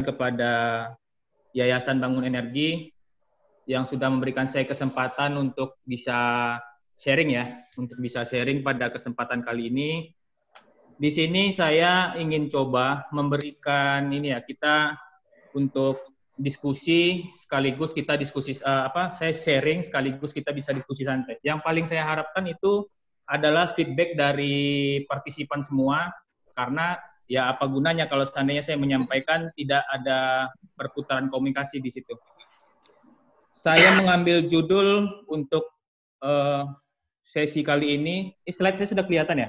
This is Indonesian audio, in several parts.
kepada Yayasan Bangun Energi yang sudah memberikan saya kesempatan untuk bisa sharing ya, untuk bisa sharing pada kesempatan kali ini. Di sini saya ingin coba memberikan ini ya, kita untuk diskusi sekaligus kita diskusi uh, apa saya sharing sekaligus kita bisa diskusi santai. Yang paling saya harapkan itu adalah feedback dari partisipan semua karena ya apa gunanya kalau seandainya saya menyampaikan tidak ada perputaran komunikasi di situ. Saya mengambil judul untuk uh, sesi kali ini. Eh, slide saya sudah kelihatan ya?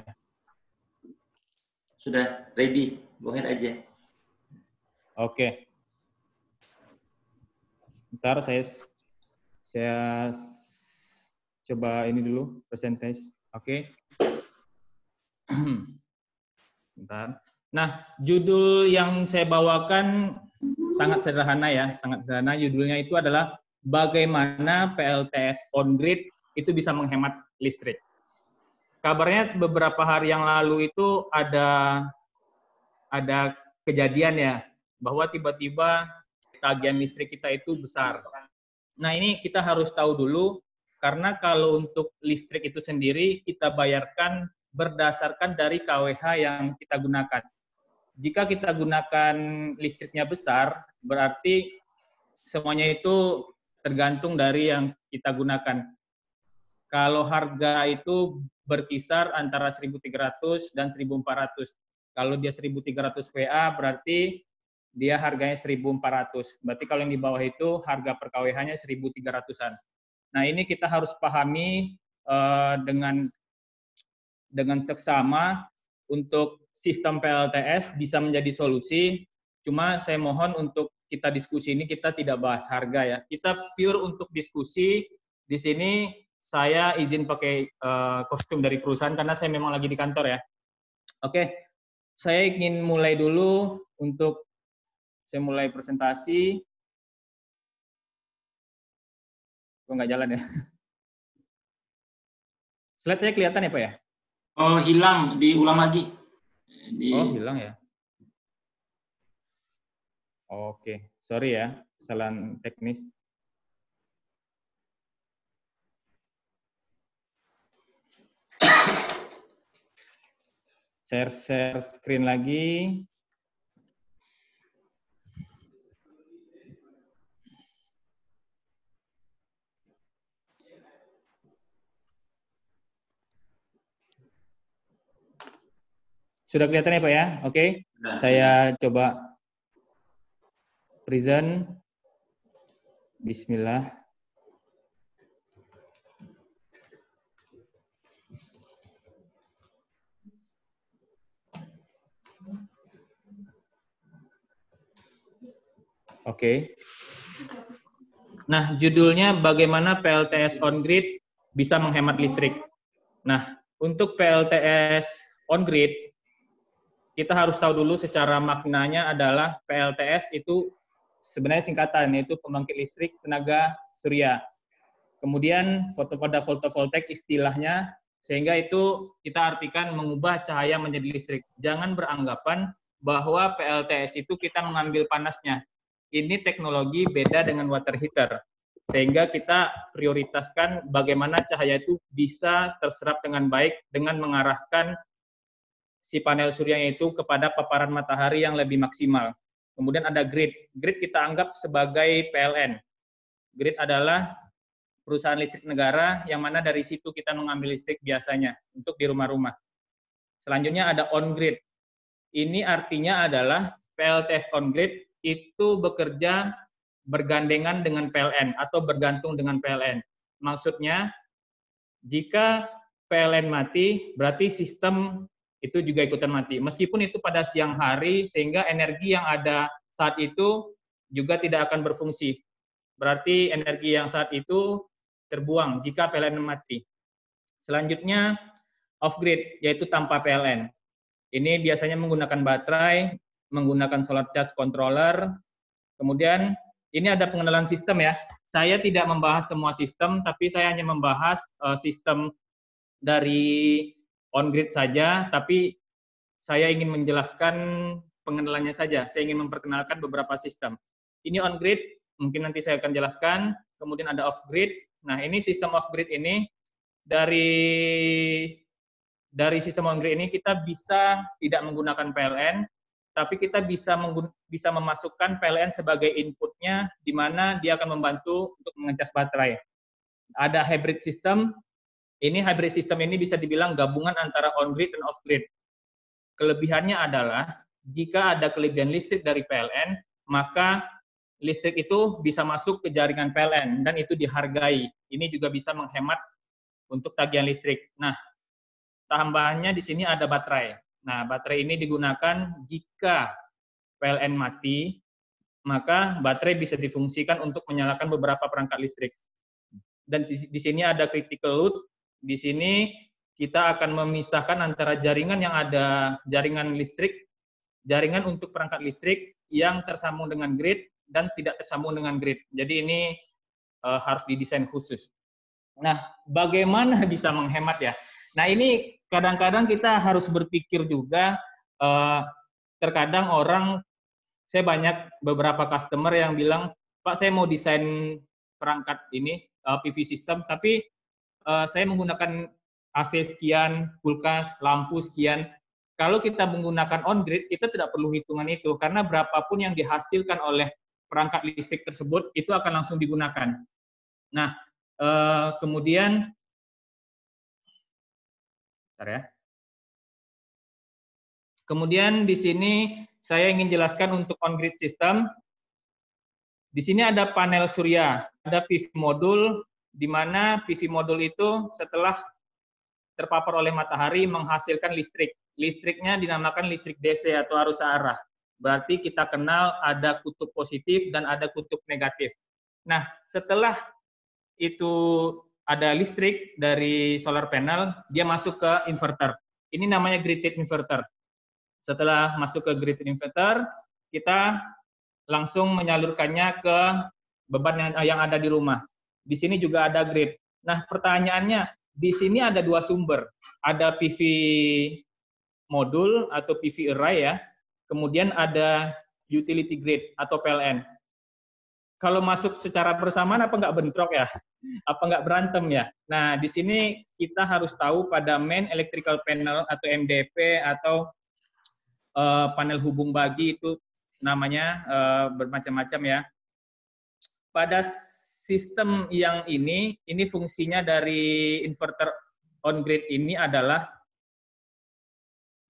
Sudah ready, go ahead aja. Oke. Okay. Ntar saya saya coba ini dulu presentasi. Oke. Okay. Bentar. Nah, judul yang saya bawakan sangat sederhana ya, sangat sederhana. Judulnya itu adalah bagaimana PLTS on grid itu bisa menghemat listrik. Kabarnya beberapa hari yang lalu itu ada ada kejadian ya bahwa tiba-tiba tagihan listrik kita itu besar. Nah, ini kita harus tahu dulu karena kalau untuk listrik itu sendiri kita bayarkan berdasarkan dari KWH yang kita gunakan. Jika kita gunakan listriknya besar, berarti semuanya itu tergantung dari yang kita gunakan. Kalau harga itu berkisar antara 1.300 dan 1.400. Kalau dia 1.300 VA berarti dia harganya 1.400. Berarti kalau yang di bawah itu harga per KWH-nya 1.300-an. Nah, ini kita harus pahami uh, dengan dengan seksama untuk sistem PLTS bisa menjadi solusi. Cuma saya mohon untuk kita diskusi ini kita tidak bahas harga ya. Kita pure untuk diskusi. Di sini saya izin pakai uh, kostum dari perusahaan karena saya memang lagi di kantor ya. Oke, saya ingin mulai dulu untuk saya mulai presentasi. Kok nggak jalan ya? Slide saya kelihatan ya Pak ya? Oh hilang, diulang lagi. Di... Oh, hilang ya. Oke, sorry ya, kesalahan teknis. share share screen lagi. Sudah kelihatan ya Pak ya? Oke. Okay. Nah, Saya coba present. Bismillah. Oke. Okay. Nah, judulnya bagaimana PLTS on grid bisa menghemat listrik. Nah, untuk PLTS on grid kita harus tahu dulu secara maknanya adalah PLTS itu sebenarnya singkatan yaitu pembangkit listrik tenaga surya. Kemudian foto pada fotovoltaik istilahnya sehingga itu kita artikan mengubah cahaya menjadi listrik. Jangan beranggapan bahwa PLTS itu kita mengambil panasnya. Ini teknologi beda dengan water heater. Sehingga kita prioritaskan bagaimana cahaya itu bisa terserap dengan baik dengan mengarahkan si panel suryanya itu kepada paparan matahari yang lebih maksimal. Kemudian ada grid. Grid kita anggap sebagai PLN. Grid adalah perusahaan listrik negara yang mana dari situ kita mengambil listrik biasanya untuk di rumah-rumah. Selanjutnya ada on grid. Ini artinya adalah PLTS on grid itu bekerja bergandengan dengan PLN atau bergantung dengan PLN. Maksudnya jika PLN mati, berarti sistem itu juga ikutan mati. Meskipun itu pada siang hari, sehingga energi yang ada saat itu juga tidak akan berfungsi. Berarti energi yang saat itu terbuang jika PLN mati. Selanjutnya, off-grid, yaitu tanpa PLN. Ini biasanya menggunakan baterai, menggunakan solar charge controller. Kemudian, ini ada pengenalan sistem ya. Saya tidak membahas semua sistem, tapi saya hanya membahas uh, sistem dari on grid saja, tapi saya ingin menjelaskan pengenalannya saja. Saya ingin memperkenalkan beberapa sistem. Ini on grid, mungkin nanti saya akan jelaskan. Kemudian ada off grid. Nah, ini sistem off grid ini dari dari sistem on grid ini kita bisa tidak menggunakan PLN, tapi kita bisa bisa memasukkan PLN sebagai inputnya, di mana dia akan membantu untuk mengecas baterai. Ada hybrid system. Ini hybrid system ini bisa dibilang gabungan antara on grid dan off grid. Kelebihannya adalah jika ada kelebihan listrik dari PLN, maka listrik itu bisa masuk ke jaringan PLN dan itu dihargai. Ini juga bisa menghemat untuk tagihan listrik. Nah, tambahannya di sini ada baterai. Nah, baterai ini digunakan jika PLN mati, maka baterai bisa difungsikan untuk menyalakan beberapa perangkat listrik. Dan di sini ada critical load. Di sini kita akan memisahkan antara jaringan yang ada jaringan listrik, jaringan untuk perangkat listrik yang tersambung dengan grid dan tidak tersambung dengan grid. Jadi ini uh, harus didesain khusus. Nah, bagaimana bisa menghemat ya? Nah, ini kadang-kadang kita harus berpikir juga, uh, terkadang orang, saya banyak beberapa customer yang bilang, Pak, saya mau desain perangkat ini, uh, PV system, tapi uh, saya menggunakan AC sekian, kulkas, lampu sekian. Kalau kita menggunakan on-grid, kita tidak perlu hitungan itu, karena berapapun yang dihasilkan oleh perangkat listrik tersebut, itu akan langsung digunakan. Nah, eh, kemudian, ya. Kemudian di sini saya ingin jelaskan untuk on-grid system. Di sini ada panel surya, ada PV modul, di mana PV modul itu setelah terpapar oleh matahari menghasilkan listrik. Listriknya dinamakan listrik DC atau arus arah. Berarti kita kenal ada kutub positif dan ada kutub negatif. Nah, setelah itu ada listrik dari solar panel, dia masuk ke inverter. Ini namanya gridded inverter. Setelah masuk ke gridded inverter, kita langsung menyalurkannya ke beban yang ada di rumah. Di sini juga ada grid. Nah, pertanyaannya, di sini ada dua sumber. Ada PV modul atau PV array ya. Kemudian ada utility grid atau PLN. Kalau masuk secara bersamaan apa nggak bentrok ya? Apa nggak berantem ya? Nah, di sini kita harus tahu pada main electrical panel atau MDP atau uh, panel hubung bagi itu namanya uh, bermacam-macam ya. Pada sistem yang ini, ini fungsinya dari inverter on grid ini adalah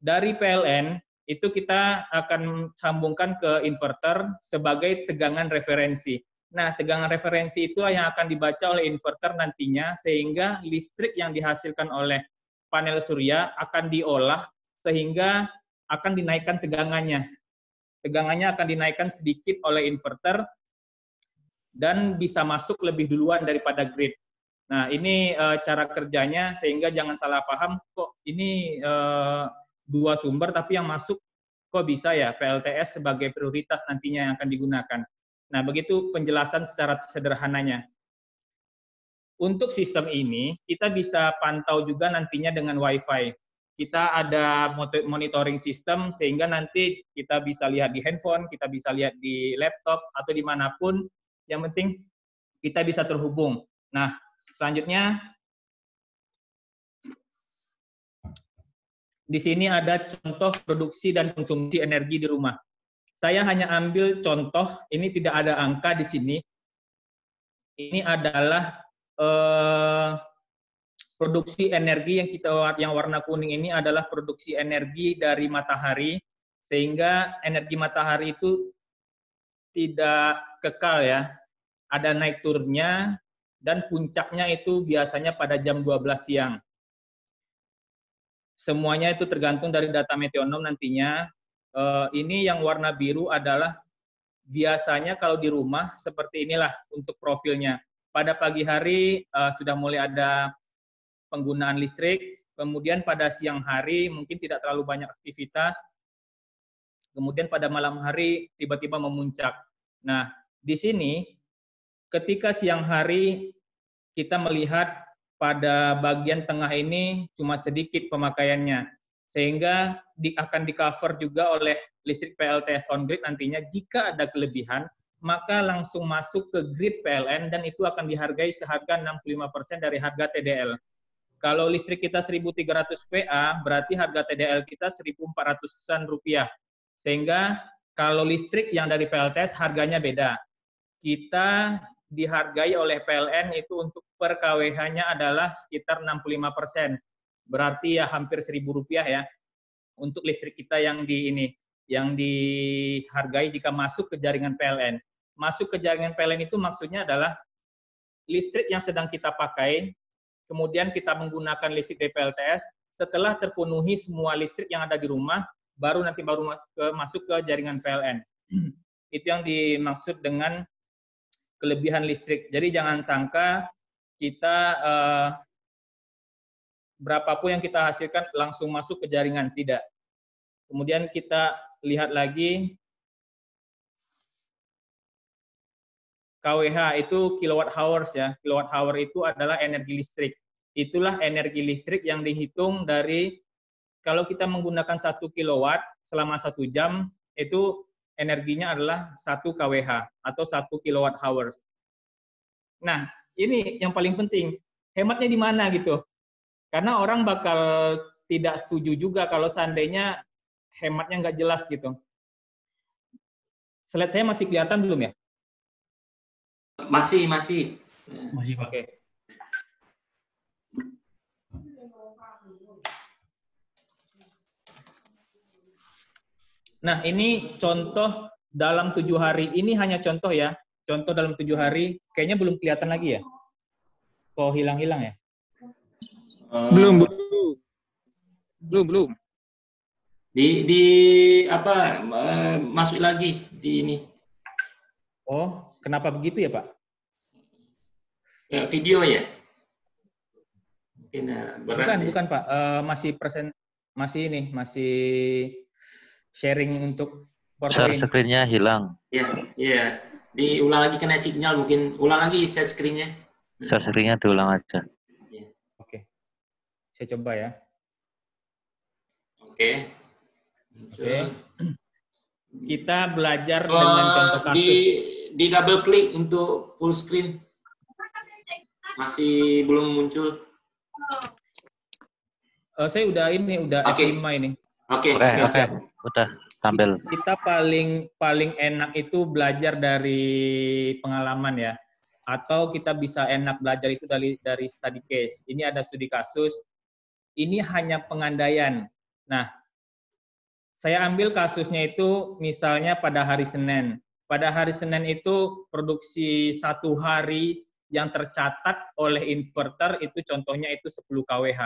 dari PLN itu kita akan sambungkan ke inverter sebagai tegangan referensi. Nah, tegangan referensi itulah yang akan dibaca oleh inverter nantinya sehingga listrik yang dihasilkan oleh panel surya akan diolah sehingga akan dinaikkan tegangannya. Tegangannya akan dinaikkan sedikit oleh inverter dan bisa masuk lebih duluan daripada grid. Nah, ini uh, cara kerjanya sehingga jangan salah paham kok ini uh, dua sumber tapi yang masuk kok bisa ya PLTS sebagai prioritas nantinya yang akan digunakan. Nah, begitu penjelasan secara sederhananya. Untuk sistem ini, kita bisa pantau juga nantinya dengan Wi-Fi. Kita ada monitoring sistem sehingga nanti kita bisa lihat di handphone, kita bisa lihat di laptop, atau di mana pun yang penting kita bisa terhubung. Nah, selanjutnya di sini ada contoh produksi dan konsumsi energi di rumah. Saya hanya ambil contoh, ini tidak ada angka di sini. Ini adalah eh, produksi energi yang kita yang warna kuning ini adalah produksi energi dari matahari sehingga energi matahari itu tidak kekal ya. Ada naik turunnya dan puncaknya itu biasanya pada jam 12 siang. Semuanya itu tergantung dari data meteonom nantinya. Uh, ini yang warna biru adalah biasanya kalau di rumah seperti inilah untuk profilnya. Pada pagi hari uh, sudah mulai ada penggunaan listrik, kemudian pada siang hari mungkin tidak terlalu banyak aktivitas, kemudian pada malam hari tiba-tiba memuncak. Nah, di sini ketika siang hari kita melihat pada bagian tengah ini cuma sedikit pemakaiannya. Sehingga di, akan di cover juga oleh listrik PLTS on grid nantinya jika ada kelebihan maka langsung masuk ke grid PLN dan itu akan dihargai seharga 65% dari harga TDL. Kalau listrik kita 1.300 PA, berarti harga TDL kita 1.400-an rupiah. Sehingga kalau listrik yang dari PLTS harganya beda. Kita dihargai oleh PLN itu untuk per KWH-nya adalah sekitar 65 persen. Berarti ya hampir 1.000 rupiah ya untuk listrik kita yang di ini yang dihargai jika masuk ke jaringan PLN. Masuk ke jaringan PLN itu maksudnya adalah listrik yang sedang kita pakai kemudian kita menggunakan listrik DPLTS, setelah terpenuhi semua listrik yang ada di rumah, baru nanti baru masuk ke jaringan PLN. Itu yang dimaksud dengan kelebihan listrik. Jadi jangan sangka kita eh, berapapun yang kita hasilkan langsung masuk ke jaringan, tidak. Kemudian kita lihat lagi KWH itu kilowatt hours ya. Kilowatt hour itu adalah energi listrik. Itulah energi listrik yang dihitung dari kalau kita menggunakan satu kilowatt selama satu jam itu energinya adalah satu kWh atau satu kilowatt hours. Nah, ini yang paling penting. Hematnya di mana gitu? Karena orang bakal tidak setuju juga kalau seandainya hematnya nggak jelas gitu. Slide saya masih kelihatan belum ya? Masih, masih. Masih, Pak. Oke. Nah, ini contoh dalam tujuh hari. Ini hanya contoh ya. Contoh dalam tujuh hari. Kayaknya belum kelihatan lagi ya. Kok hilang-hilang ya? Belum, belum. Belum, belum. Di, di apa, masuk lagi di ini. Oh, kenapa begitu ya, Pak? Ya, video ya? Mungkin berat bukan, ya. bukan, Pak. Uh, masih present masih ini, masih sharing untuk Share screen-nya hilang. Iya, iya. Diulang lagi kena sinyal mungkin. Ulang lagi share screen-nya. Share screen-nya diulang aja. Ya. Oke. Saya coba ya. Oke. Oke. Kita belajar Uh, dengan contoh kasus. di, di double klik untuk full screen. Masih belum muncul. Eh, saya udah ini, udah Oke. F5 ini. Oke. Oke, Oke, oke. siap. Udah tampil. Kita paling paling enak itu belajar dari pengalaman ya. Atau kita bisa enak belajar itu dari dari study case. Ini ada studi kasus. Ini hanya pengandaian. Nah, saya ambil kasusnya itu misalnya pada hari Senin. Pada hari Senin itu produksi satu hari yang tercatat oleh inverter itu contohnya itu 10 kWh.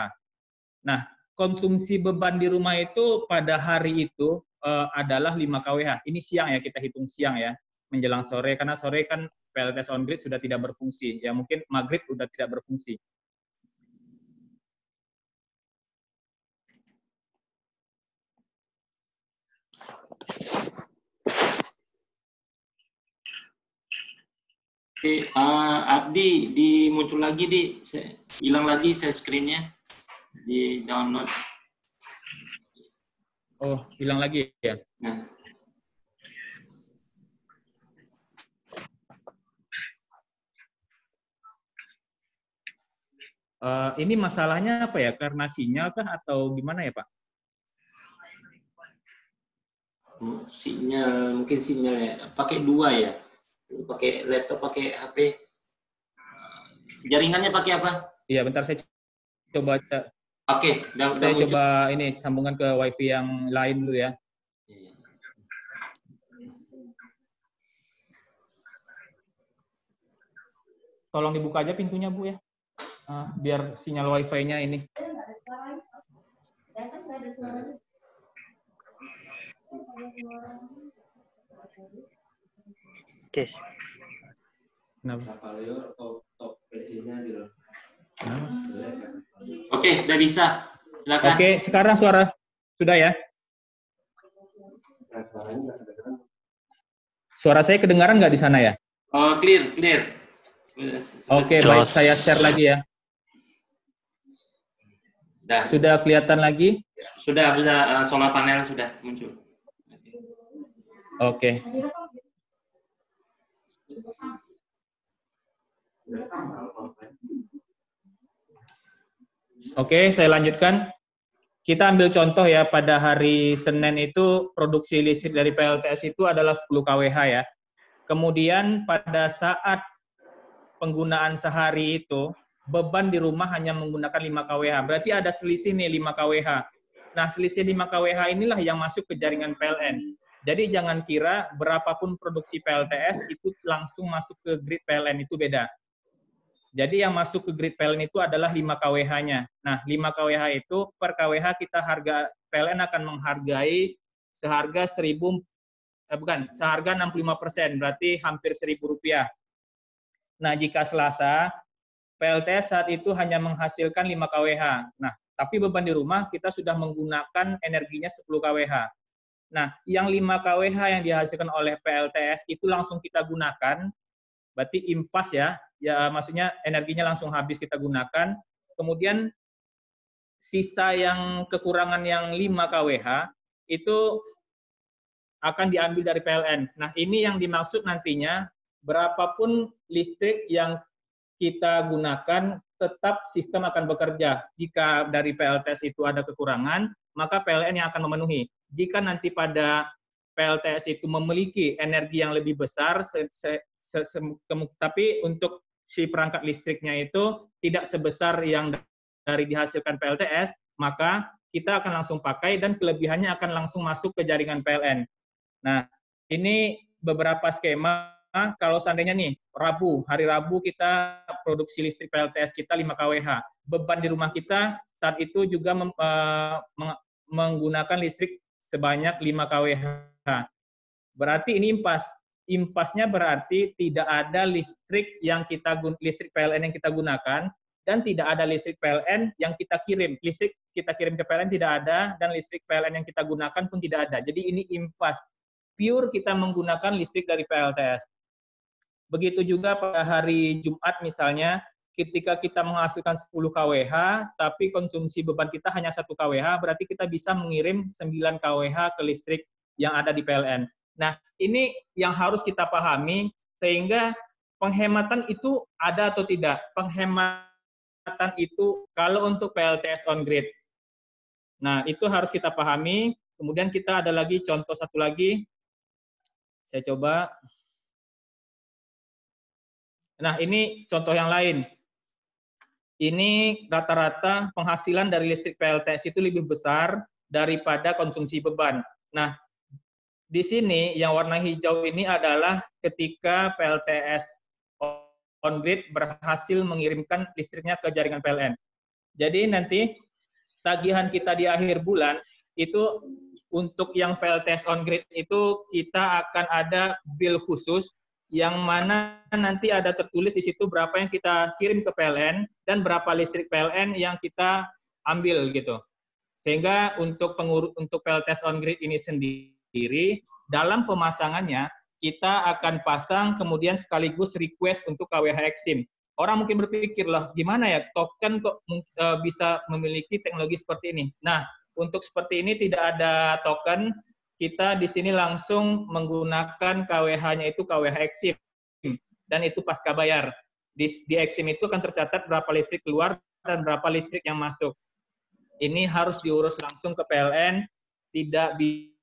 Nah, konsumsi beban di rumah itu pada hari itu eh, adalah 5 kWh. Ini siang ya, kita hitung siang ya, menjelang sore, karena sore kan PLTS on grid sudah tidak berfungsi. Ya mungkin maghrib sudah tidak berfungsi. Oke, uh, Abdi, di muncul lagi di, saya- hilang lagi share screen-nya di download. Oh, hilang lagi ya. Nah, Eh, ini masalahnya apa ya? Karena sinyal kah atau gimana ya, Pak? sinyal mungkin sinyalnya pakai dua ya, pakai laptop, pakai HP. Jaringannya pakai apa? Iya, bentar saya coba Oke, udah saya muncul. coba ini sambungan ke WiFi yang lain dulu ya. Iya. Tolong dibuka aja pintunya, Bu ya. Ah, biar sinyal WiFi-nya ini. Kenapa? Kenapa? Oke, udah bisa. Silakan. Oke, sekarang suara sudah ya. Suara saya kedengaran nggak di sana ya? Oh, clear, clear. Sudah- sudah- Oke, Jos. baik. Saya share lagi ya. Dah. Sudah kelihatan lagi? Sudah, sudah eh, solar panel sudah muncul. Oke. Oke, saya lanjutkan. Kita ambil contoh ya, pada hari Senin itu produksi listrik dari PLTS itu adalah 10 kWh ya. Kemudian pada saat penggunaan sehari itu, beban di rumah hanya menggunakan 5 kWh. Berarti ada selisih nih 5 kWh. Nah, selisih 5 kWh inilah yang masuk ke jaringan PLN. Jadi jangan kira berapapun produksi PLTS itu langsung masuk ke grid PLN itu beda. Jadi yang masuk ke grid PLN itu adalah 5 kWh-nya. Nah, 5 kWh itu per kWh kita harga PLN akan menghargai seharga 1000 eh, bukan, seharga 65%, berarti hampir 1000 rupiah. Nah, jika Selasa PLTS saat itu hanya menghasilkan 5 kWh. Nah, tapi beban di rumah kita sudah menggunakan energinya 10 kWh. Nah, yang 5 kWh yang dihasilkan oleh PLTS itu langsung kita gunakan, berarti impas ya, ya maksudnya energinya langsung habis kita gunakan. Kemudian sisa yang kekurangan yang 5 kWh itu akan diambil dari PLN. Nah, ini yang dimaksud nantinya berapapun listrik yang kita gunakan tetap sistem akan bekerja. Jika dari PLTS itu ada kekurangan, maka PLN yang akan memenuhi jika nanti pada PLTS itu memiliki energi yang lebih besar, se, se, se, tapi untuk si perangkat listriknya itu tidak sebesar yang dari dihasilkan PLTS, maka kita akan langsung pakai dan kelebihannya akan langsung masuk ke jaringan PLN. Nah, ini beberapa skema kalau seandainya nih Rabu, hari Rabu kita produksi listrik PLTS kita 5 kWh. Beban di rumah kita saat itu juga mem, uh, menggunakan listrik sebanyak 5 kWh. Berarti ini impas. Impasnya berarti tidak ada listrik yang kita listrik PLN yang kita gunakan dan tidak ada listrik PLN yang kita kirim. Listrik kita kirim ke PLN tidak ada dan listrik PLN yang kita gunakan pun tidak ada. Jadi ini impas. Pure kita menggunakan listrik dari PLTS. Begitu juga pada hari Jumat misalnya, ketika kita menghasilkan 10 kWh, tapi konsumsi beban kita hanya 1 kWh, berarti kita bisa mengirim 9 kWh ke listrik yang ada di PLN. Nah, ini yang harus kita pahami, sehingga penghematan itu ada atau tidak. Penghematan itu kalau untuk PLTS on grid. Nah, itu harus kita pahami. Kemudian kita ada lagi contoh satu lagi. Saya coba. Nah, ini contoh yang lain ini rata-rata penghasilan dari listrik PLTS itu lebih besar daripada konsumsi beban. Nah, di sini yang warna hijau ini adalah ketika PLTS on grid berhasil mengirimkan listriknya ke jaringan PLN. Jadi nanti tagihan kita di akhir bulan itu untuk yang PLTS on grid itu kita akan ada bill khusus yang mana nanti ada tertulis di situ berapa yang kita kirim ke PLN dan berapa listrik PLN yang kita ambil gitu. Sehingga untuk pengur untuk PLTS on grid ini sendiri dalam pemasangannya kita akan pasang kemudian sekaligus request untuk KWH Exim. Orang mungkin berpikir lah gimana ya token kok e, bisa memiliki teknologi seperti ini. Nah, untuk seperti ini tidak ada token, kita di sini langsung menggunakan KWH-nya itu KWH Exim dan itu pasca bayar. Di, di Exim itu akan tercatat berapa listrik keluar dan berapa listrik yang masuk. Ini harus diurus langsung ke PLN, tidak bisa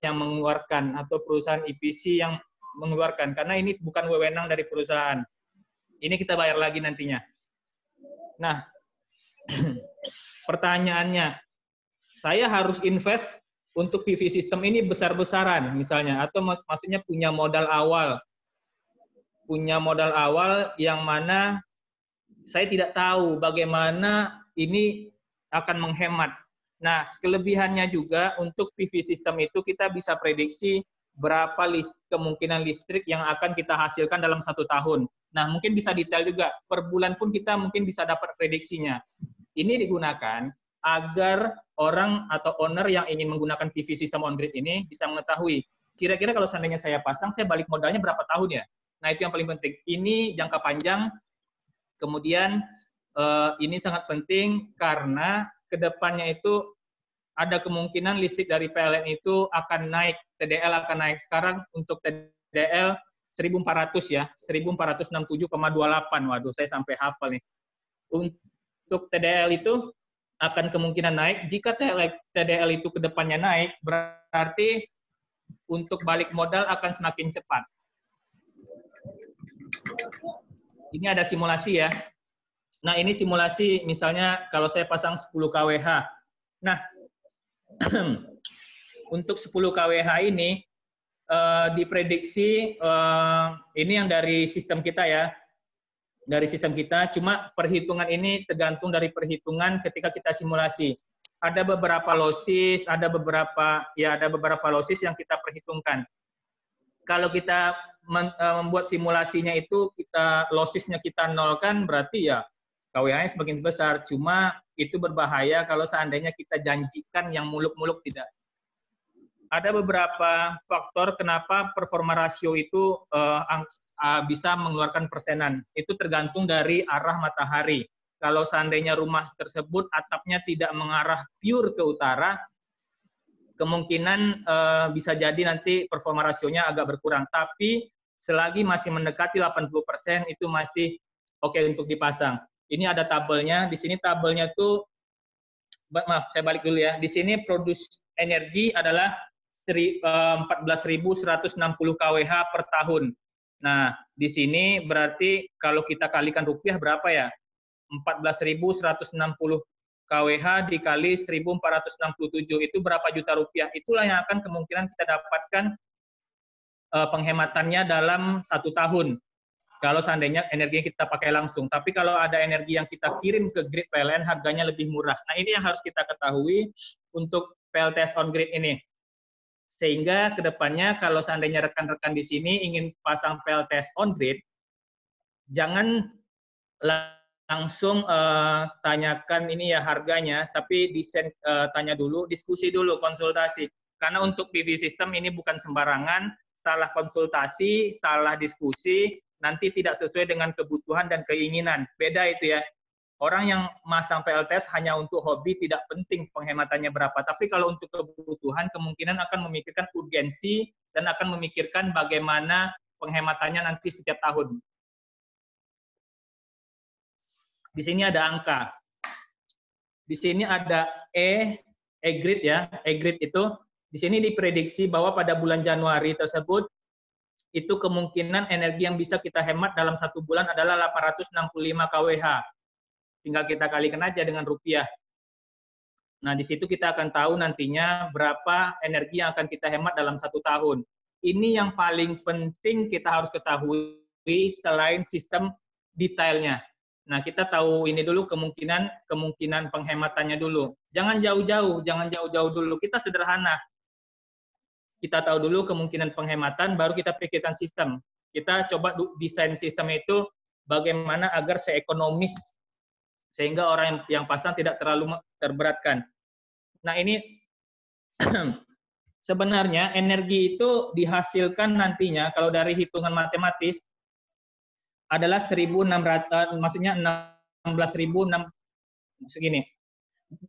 yang mengeluarkan atau perusahaan EPC yang mengeluarkan karena ini bukan wewenang dari perusahaan. Ini kita bayar lagi nantinya. Nah, pertanyaannya, saya harus invest untuk PV system ini besar-besaran misalnya atau mak maksudnya punya modal awal punya modal awal yang mana saya tidak tahu bagaimana ini akan menghemat. Nah, kelebihannya juga untuk PV system itu kita bisa prediksi berapa list, kemungkinan listrik yang akan kita hasilkan dalam satu tahun. Nah, mungkin bisa detail juga. Per bulan pun kita mungkin bisa dapat prediksinya. Ini digunakan agar orang atau owner yang ingin menggunakan PV sistem on grid ini bisa mengetahui kira-kira kalau seandainya saya pasang saya balik modalnya berapa tahun ya. Nah, itu yang paling penting. Ini jangka panjang. Kemudian eh, ini sangat penting karena ke depannya itu ada kemungkinan listrik dari PLN itu akan naik, TDL akan naik. Sekarang untuk TDL 1400 ya, 1467,28. Waduh, saya sampai hafal nih. Untuk TDL itu akan kemungkinan naik. Jika TDL itu ke depannya naik, berarti untuk balik modal akan semakin cepat. Ini ada simulasi ya. Nah, ini simulasi misalnya kalau saya pasang 10 kWh. Nah, untuk 10 kWh ini uh, diprediksi uh, ini yang dari sistem kita ya. Dari sistem kita, cuma perhitungan ini tergantung dari perhitungan ketika kita simulasi. Ada beberapa losis, ada beberapa ya ada beberapa losis yang kita perhitungkan. Kalau kita eh, membuat simulasinya itu kita losisnya kita nolkan berarti ya KWH-nya semakin besar. Cuma itu berbahaya kalau seandainya kita janjikan yang muluk-muluk tidak. Ada beberapa faktor kenapa performa rasio itu uh, bisa mengeluarkan persenan. Itu tergantung dari arah matahari. Kalau seandainya rumah tersebut atapnya tidak mengarah pure ke utara, kemungkinan uh, bisa jadi nanti performa rasionya agak berkurang. Tapi selagi masih mendekati 80% itu masih oke okay untuk dipasang. Ini ada tabelnya. Di sini tabelnya tuh maaf saya balik dulu ya. Di sini produs energi adalah 14.160 eh, kWh per tahun. Nah, di sini berarti kalau kita kalikan rupiah berapa ya? 14.160 kWh dikali 1.467 itu berapa juta rupiah? Itulah yang akan kemungkinan kita dapatkan uh, penghematannya dalam satu tahun kalau seandainya energi yang kita pakai langsung. Tapi kalau ada energi yang kita kirim ke grid PLN, harganya lebih murah. Nah, ini yang harus kita ketahui untuk PLTS on grid ini. Sehingga ke depannya kalau seandainya rekan-rekan di sini ingin pasang PLTS on grid, jangan langsung uh, tanyakan ini ya harganya, tapi desain uh, tanya dulu, diskusi dulu, konsultasi. Karena untuk PV system ini bukan sembarangan, salah konsultasi, salah diskusi, nanti tidak sesuai dengan kebutuhan dan keinginan. Beda itu ya. Orang yang masang PLTS hanya untuk hobi tidak penting penghematannya berapa. Tapi kalau untuk kebutuhan kemungkinan akan memikirkan urgensi dan akan memikirkan bagaimana penghematannya nanti setiap tahun. Di sini ada angka. Di sini ada E, E-grid ya. E-grid itu di sini diprediksi bahwa pada bulan Januari tersebut itu kemungkinan energi yang bisa kita hemat dalam satu bulan adalah 865 kWh. Tinggal kita kalikan aja dengan rupiah. Nah, di situ kita akan tahu nantinya berapa energi yang akan kita hemat dalam satu tahun. Ini yang paling penting kita harus ketahui selain sistem detailnya. Nah, kita tahu ini dulu kemungkinan kemungkinan penghematannya dulu. Jangan jauh-jauh, jangan jauh-jauh dulu. Kita sederhana kita tahu dulu kemungkinan penghematan, baru kita pikirkan sistem. Kita coba desain sistem itu bagaimana agar seekonomis sehingga orang yang, yang pasang tidak terlalu terberatkan. Nah ini sebenarnya energi itu dihasilkan nantinya kalau dari hitungan matematis adalah 1.600, maksudnya 16.006 segini.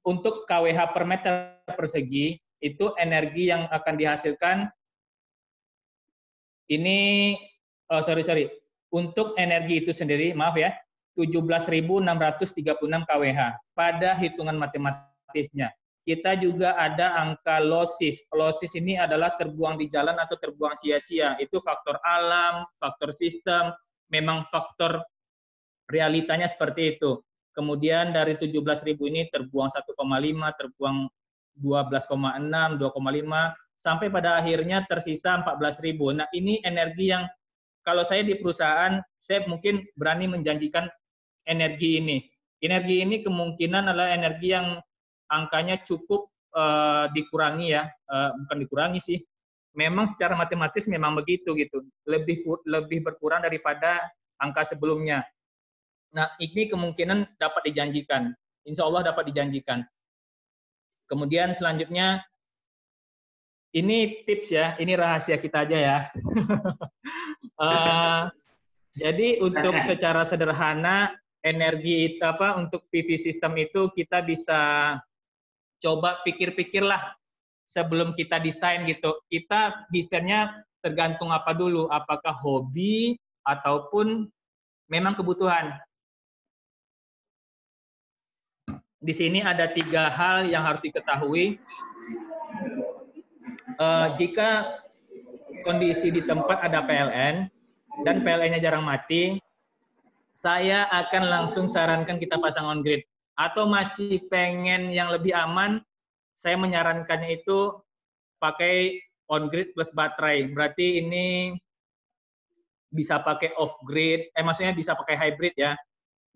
Untuk KWH per meter persegi itu energi yang akan dihasilkan ini oh sorry sorry untuk energi itu sendiri maaf ya 17.636 kWh pada hitungan matematisnya. Kita juga ada angka losis. Losis ini adalah terbuang di jalan atau terbuang sia-sia. Itu faktor alam, faktor sistem, memang faktor realitanya seperti itu. Kemudian dari 17.000 ini terbuang 1,5, terbuang 12,6, 2,5 sampai pada akhirnya tersisa 14.000. Nah, ini energi yang kalau saya di perusahaan saya mungkin berani menjanjikan energi ini. Energi ini kemungkinan adalah energi yang angkanya cukup uh, dikurangi ya, uh, bukan dikurangi sih. Memang secara matematis memang begitu gitu. Lebih lebih berkurang daripada angka sebelumnya. Nah, ini kemungkinan dapat dijanjikan. Insya Allah dapat dijanjikan. Kemudian selanjutnya ini tips ya, ini rahasia kita aja ya. uh, jadi untuk secara sederhana energi itu apa untuk PV system itu kita bisa coba pikir-pikirlah sebelum kita desain gitu. Kita desainnya tergantung apa dulu, apakah hobi ataupun memang kebutuhan. Di sini ada tiga hal yang harus diketahui. Uh, jika kondisi di tempat ada PLN dan PLN-nya jarang mati, saya akan langsung sarankan kita pasang on grid. Atau masih pengen yang lebih aman, saya menyarankannya itu pakai on grid plus baterai. Berarti ini bisa pakai off grid, eh maksudnya bisa pakai hybrid ya.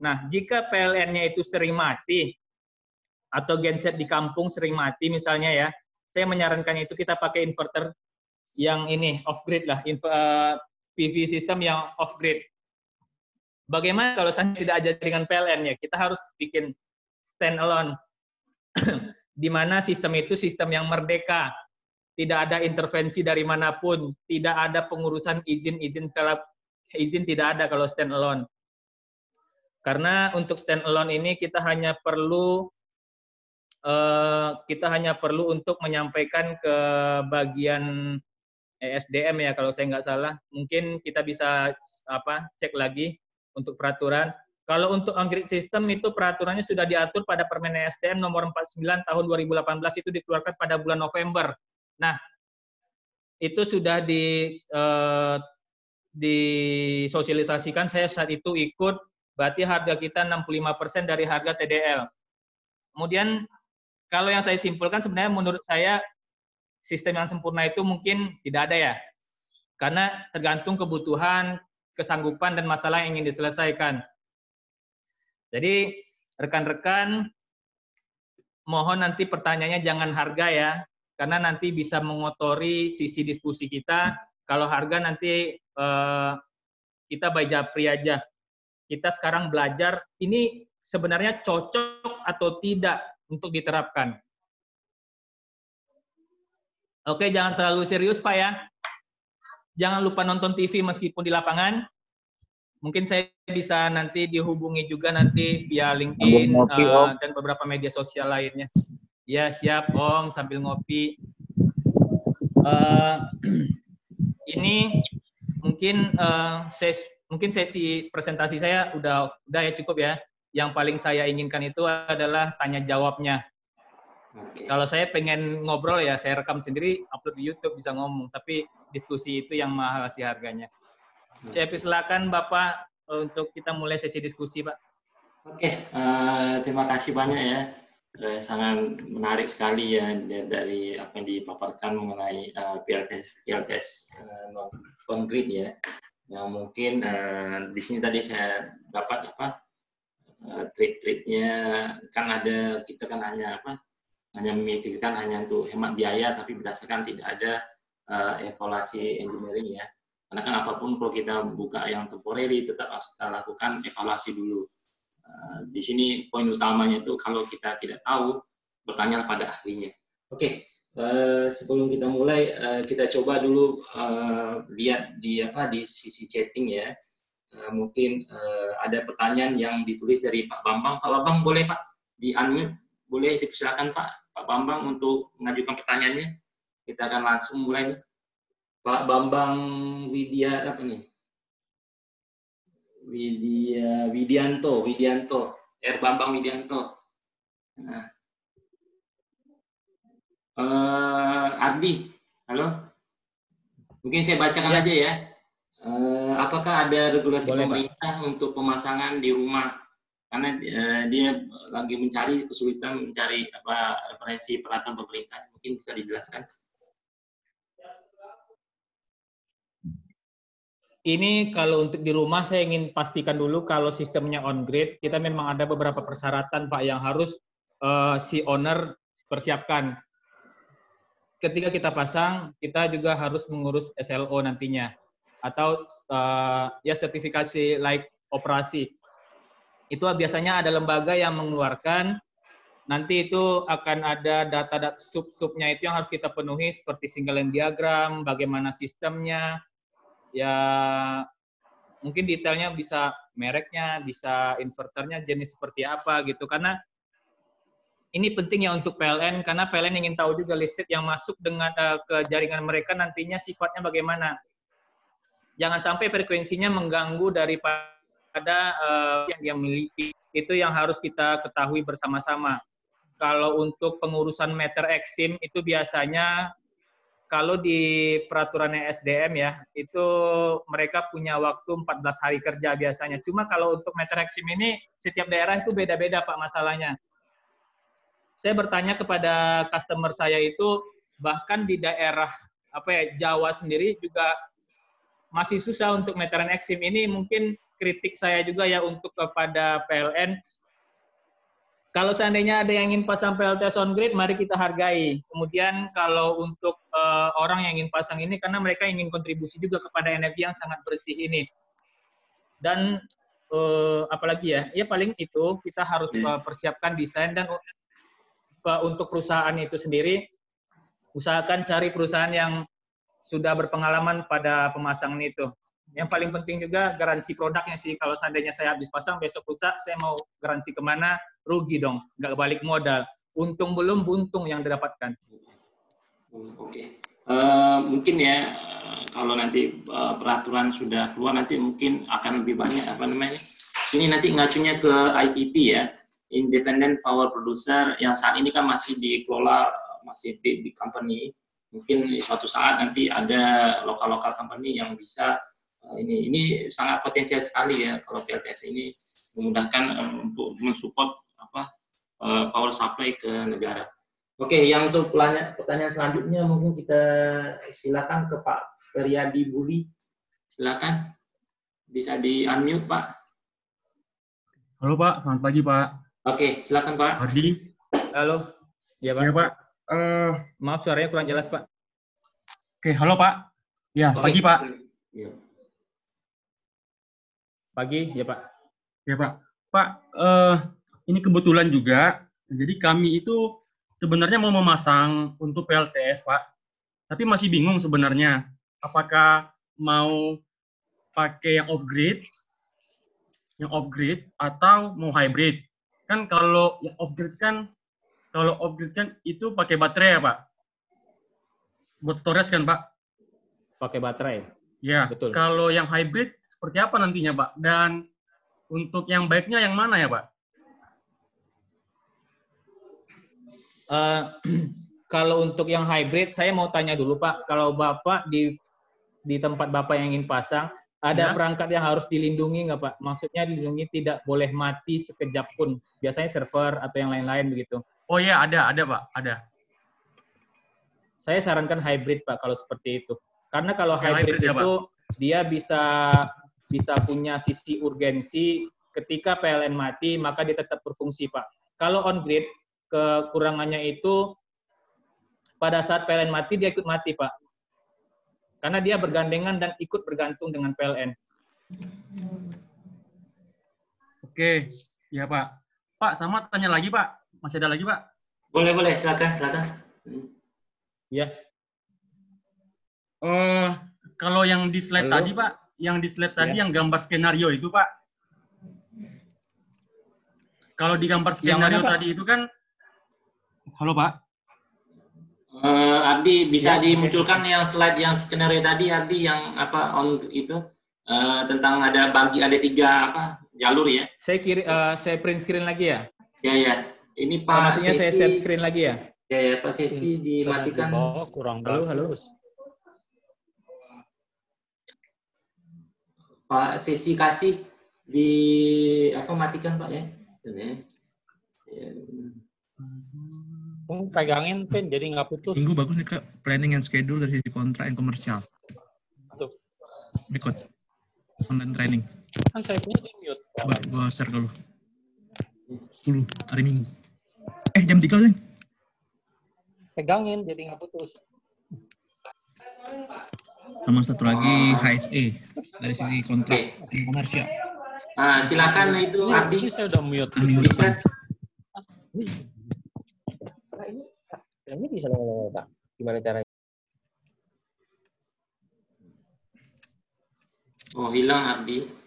Nah, jika PLN-nya itu sering mati atau genset di kampung sering mati misalnya ya, saya menyarankan itu kita pakai inverter yang ini off grid lah, PV eh, system yang off grid. Bagaimana kalau saya tidak ajar dengan PLN ya? Kita harus bikin stand alone. di mana sistem itu sistem yang merdeka. Tidak ada intervensi dari mana pun, tidak ada pengurusan izin-izin segala izin tidak ada kalau stand alone. Karena untuk stand alone ini kita hanya perlu kita hanya perlu untuk menyampaikan ke bagian ESDM ya kalau saya nggak salah. Mungkin kita bisa apa cek lagi untuk peraturan. Kalau untuk on-grid system itu peraturannya sudah diatur pada Permen SDM nomor 49 tahun 2018 itu dikeluarkan pada bulan November. Nah, itu sudah di eh, disosialisasikan saya saat itu ikut berarti harga kita 65% dari harga TDL. Kemudian kalau yang saya simpulkan sebenarnya menurut saya sistem yang sempurna itu mungkin tidak ada ya. Karena tergantung kebutuhan kesanggupan dan masalah yang ingin diselesaikan. Jadi rekan-rekan mohon nanti pertanyaannya jangan harga ya, karena nanti bisa mengotori sisi diskusi kita. Kalau harga nanti eh, kita by japri aja. Kita sekarang belajar ini sebenarnya cocok atau tidak untuk diterapkan. Oke, jangan terlalu serius Pak ya. Jangan lupa nonton TV meskipun di lapangan. Mungkin saya bisa nanti dihubungi juga nanti via LinkedIn ngopi, uh, dan beberapa media sosial lainnya. Ya siap Om sambil ngopi. Uh, ini mungkin uh, ses, mungkin sesi presentasi saya udah udah ya cukup ya. Yang paling saya inginkan itu adalah tanya jawabnya. Okay. Kalau saya pengen ngobrol ya saya rekam sendiri, upload di YouTube bisa ngomong. Tapi diskusi itu yang mahal sih harganya. Hmm. Saya persilakan Bapak untuk kita mulai sesi diskusi, Pak. Oke, uh, terima kasih banyak ya. Uh, sangat menarik sekali ya dari apa yang dipaparkan mengenai uh, PLTS PLTS uh, non ya. Yang mungkin uh, di sini tadi saya dapat apa uh, trik-triknya kan ada kita kan hanya apa hanya memikirkan hanya untuk hemat biaya, tapi berdasarkan tidak ada uh, evaluasi engineering ya. Karena kan apa pun kalau kita buka yang temporary, tetap harus kita lakukan evaluasi dulu. Uh, di sini poin utamanya itu kalau kita tidak tahu, bertanya pada ahlinya. Oke, okay. uh, sebelum kita mulai, uh, kita coba dulu uh, lihat di apa di sisi chatting ya. Uh, mungkin uh, ada pertanyaan yang ditulis dari Pak Bambang. Pak Bambang boleh Pak di unmute? Boleh dipersilakan Pak Pak Bambang untuk mengajukan pertanyaannya. Kita akan langsung mulai. Pak Bambang Widya apa nih? Widya Widianto, Widianto, R Bambang Widianto. Nah. Uh, Ardi, halo. Mungkin saya bacakan ya. aja ya. Uh, apakah ada regulasi Boleh, pemerintah Pak. untuk pemasangan di rumah? Karena uh, dia lagi mencari kesulitan mencari apa referensi peraturan pemerintah. Mungkin bisa dijelaskan. Ini kalau untuk di rumah saya ingin pastikan dulu kalau sistemnya on grid kita memang ada beberapa persyaratan Pak yang harus uh, si owner persiapkan. Ketika kita pasang kita juga harus mengurus SLO nantinya atau uh, ya sertifikasi like operasi itu biasanya ada lembaga yang mengeluarkan nanti itu akan ada data-data sub-subnya itu yang harus kita penuhi seperti single line diagram, bagaimana sistemnya, ya mungkin detailnya bisa mereknya, bisa inverternya jenis seperti apa gitu. Karena ini penting ya untuk PLN karena PLN ingin tahu juga listrik yang masuk dengan uh, ke jaringan mereka nantinya sifatnya bagaimana. Jangan sampai frekuensinya mengganggu daripada uh, yang dia miliki. Itu yang harus kita ketahui bersama-sama. Kalau untuk pengurusan meter eksim itu biasanya kalau di peraturan SDM ya, itu mereka punya waktu 14 hari kerja biasanya. Cuma kalau untuk meter eksim ini, setiap daerah itu beda-beda Pak masalahnya. Saya bertanya kepada customer saya itu, bahkan di daerah apa ya Jawa sendiri juga masih susah untuk meteran eksim ini mungkin kritik saya juga ya untuk kepada PLN kalau seandainya ada yang ingin pasang PLTS on grid, mari kita hargai. Kemudian kalau untuk uh, orang yang ingin pasang ini, karena mereka ingin kontribusi juga kepada energi yang sangat bersih ini. Dan uh, apalagi ya, ya paling itu kita harus uh, persiapkan desain dan uh, untuk perusahaan itu sendiri, usahakan cari perusahaan yang sudah berpengalaman pada pemasangan itu. Yang paling penting juga garansi produknya sih. Kalau seandainya saya habis pasang, besok rusak, saya mau garansi ke mana, rugi dong. Nggak balik modal. Untung belum, buntung yang didapatkan. Oke. Okay. Uh, eh, mungkin ya, uh, kalau nanti uh, peraturan sudah keluar, nanti mungkin akan lebih banyak, apa namanya, ini nanti ngacunya ke IPP ya, Independent Power Producer, yang saat ini kan masih dikelola, masih big, big company. Mungkin suatu saat nanti ada lokal-lokal company yang bisa Nah, ini ini sangat potensial sekali ya kalau PLTS ini memudahkan um, untuk mensupport apa uh, power supply ke negara. Oke, yang untuk pertanyaan selanjutnya mungkin kita silakan ke Pak Feryadi Buli. Silakan. Bisa di unmute, Pak. Halo, Pak. Selamat pagi, Pak. Oke, silakan, Pak. Ardi. Halo. Ya, Pak. Ya, Pak. Uh, Maaf suaranya kurang jelas, Pak. Oke, halo, Pak. Ya, Oke. pagi, Pak. Ya. Pagi, ya Pak. Ya Pak. Pak, uh, ini kebetulan juga, jadi kami itu sebenarnya mau memasang untuk PLTS Pak, tapi masih bingung sebenarnya apakah mau pakai yang off grid, yang off grid atau mau hybrid. Kan kalau yang off grid kan, kalau off grid kan itu pakai baterai ya Pak, buat storage kan Pak? Pakai baterai. Ya, betul. Kalau yang hybrid seperti apa nantinya, Pak? Dan untuk yang baiknya yang mana ya, Pak? Uh, kalau untuk yang hybrid, saya mau tanya dulu, Pak. Kalau Bapak di di tempat Bapak yang ingin pasang, ada ya. perangkat yang harus dilindungi nggak, Pak? Maksudnya dilindungi tidak boleh mati sekejap pun. Biasanya server atau yang lain-lain begitu. Oh iya, ada, ada, Pak. Ada. Saya sarankan hybrid, Pak, kalau seperti itu. Karena kalau hybrid, hybrid ya, itu dia bisa bisa punya sisi urgensi ketika PLN mati maka dia tetap berfungsi Pak. Kalau on grid kekurangannya itu pada saat PLN mati dia ikut mati Pak. Karena dia bergandengan dan ikut bergantung dengan PLN. Oke, ya Pak. Pak, sama tanya lagi Pak. Masih ada lagi Pak? Boleh, boleh. Silakan, silakan. Ya. Uh, kalau yang di slide Halo? tadi, Pak, yang di slide tadi ya. yang gambar skenario itu, Pak. Kalau di gambar skenario mana, tadi itu kan Halo, Pak. Uh, Ardi bisa ya, dimunculkan okay. yang slide yang skenario tadi Ardi yang apa on itu uh, tentang ada bagi ada tiga apa jalur ya? Saya kiri uh, saya print screen lagi ya. Ya ya. Ini Pak. Oh, maksudnya sesi, saya share screen lagi ya? Ya ya Pak Sesi hmm. dimatikan. Oh, kurang halo halo. Pak sesi kasih di apa matikan Pak ya. Ini. Ya. Oh, pegangin pin jadi nggak putus. Minggu bagus nih kak planning and schedule dari sisi kontrak yang komersial. Tuh. Berikut online training. Kan saya punya di mute. Gua, gua share dulu. 10 hari Minggu. Eh jam 3 sih. Pegangin jadi nggak putus sama satu lagi HSE dari sisi kontrak okay. komersial. Ah, silakan itu Ardi. Saya udah mute. Bisa. Ini bisa ngomong Pak. Gimana caranya? Oh, hilang Ardi.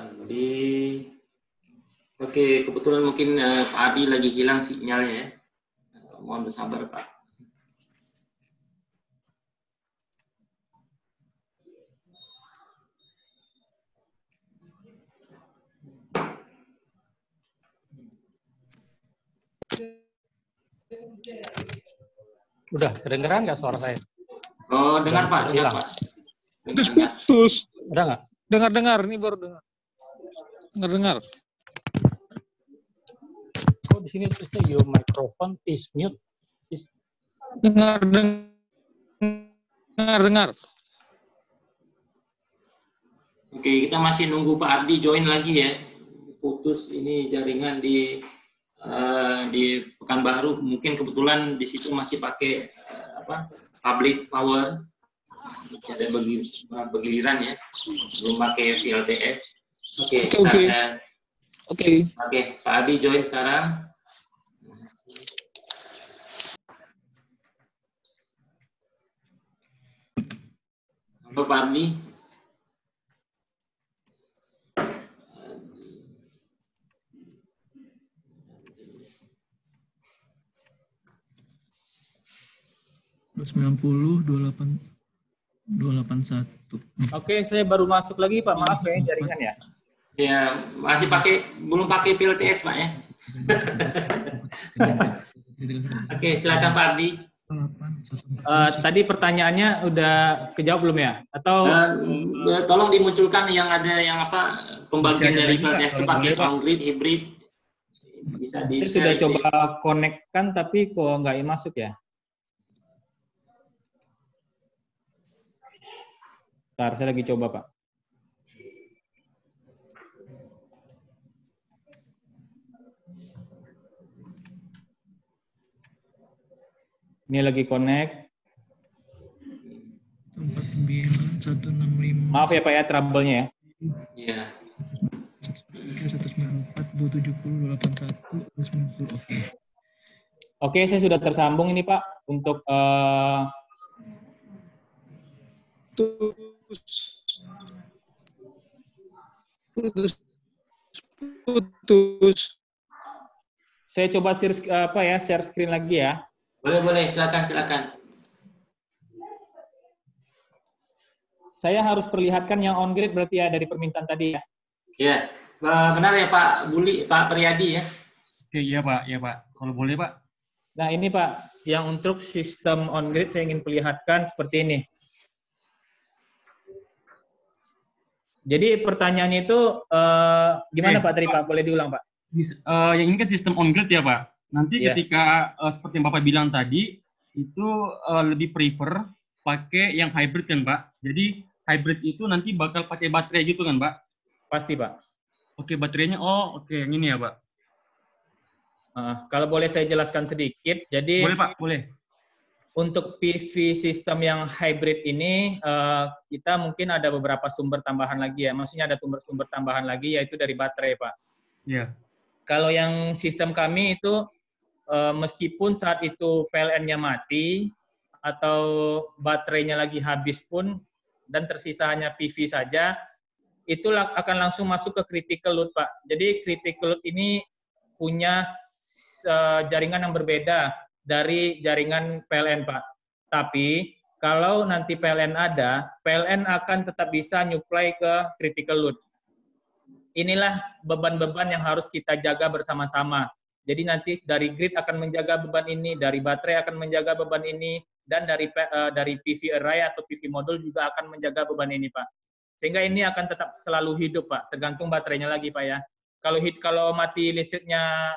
Ardi. Oke, kebetulan mungkin eh, Pak Adi lagi hilang sinyalnya ya. Eh, mohon bersabar Pak. Udah, kedengeran nggak suara saya? Oh, dengar Pak, dengar Hilang. Pak. Dengar, Putus, dengar. putus. Udah nggak? Dengar-dengar, ini baru dengar. Dengar-dengar. Kok di sini tulisnya your microphone is mute? Dengar, dengar, dengar. Oke, kita masih nunggu Pak Ardi join lagi ya. Putus ini jaringan di eh, di Pekanbaru. Mungkin kebetulan di situ masih pakai eh, apa? Public power. Masih ada bagi, begiliran ya. Belum pakai VLTS. Oke, Oke, kita oke. ada- Oke. Oke, Pak Adi join sekarang. Apa Pak Adi? sembilan puluh dua delapan dua delapan satu Oke, saya baru masuk lagi Pak. Maaf ya jaringan ya. Ya, masih pakai belum pakai PLTS Pak ya. Oke, silakan Pak satu Eh, tadi pertanyaannya udah kejawab belum ya? Atau Eh, tolong dimunculkan yang ada yang apa pembagian dari PLTS itu pakai on grid, hybrid. Bisa di sudah coba connect kan tapi kok nggak masuk ya? Bentar, saya lagi coba Pak. Ini lagi connect. empat sembilan satu enam lima Maaf ya Pak ya trouble-nya ya. Iya. tiga satu sembilan empat dua tujuh puluh dua delapan satu dua sembilan puluh oke Oke, saya sudah tersambung ini Pak untuk eh, Putus. Putus. Putus. saya coba share apa ya share screen lagi ya. Boleh, boleh. Silakan, silakan. Saya harus perlihatkan yang on grid berarti ya dari permintaan tadi ya. Ya, Eh, benar ya Pak Buli, Pak Priyadi ya. Oke, iya Pak, iya Pak. Kalau boleh Pak. Nah ini Pak, yang untuk sistem on grid saya ingin perlihatkan seperti ini. Jadi pertanyaannya itu eh, gimana Oke, Pak tadi Pak? Boleh diulang Pak? Eh, yang ini kan sistem on grid ya Pak. Nanti Iya. ketika eh, seperti yang Bapak bilang tadi, itu eh, lebih prefer pakai yang hybrid kan Pak. Jadi hybrid itu nanti bakal pakai baterai gitu kan Pak. Pasti Pak. Oke baterainya, oh oke yang ini ya Pak. Eh, kalau boleh saya jelaskan sedikit, jadi Boleh Pak, boleh. untuk PV sistem yang hybrid ini eh, kita mungkin ada beberapa sumber tambahan lagi ya. Maksudnya ada sumber-sumber tambahan lagi yaitu dari baterai Pak. Iya. Kalau yang sistem kami itu eh, meskipun saat itu PLN-nya mati atau baterainya lagi habis pun dan tersisa hanya PV saja, itu akan langsung masuk ke critical load, Pak. Jadi critical load ini punya eh, jaringan yang berbeda dari jaringan PLN, Pak. Tapi kalau nanti PLN ada, PLN akan tetap bisa nyuplai ke critical load inilah beban-beban yang harus kita jaga bersama-sama. Jadi nanti dari grid akan menjaga beban ini, dari baterai akan menjaga beban ini, dan dari eh, dari PV array atau PV modul juga akan menjaga beban ini, Pak. Sehingga ini akan tetap selalu hidup, Pak. Tergantung baterainya lagi, Pak ya. Kalau hit kalau mati listriknya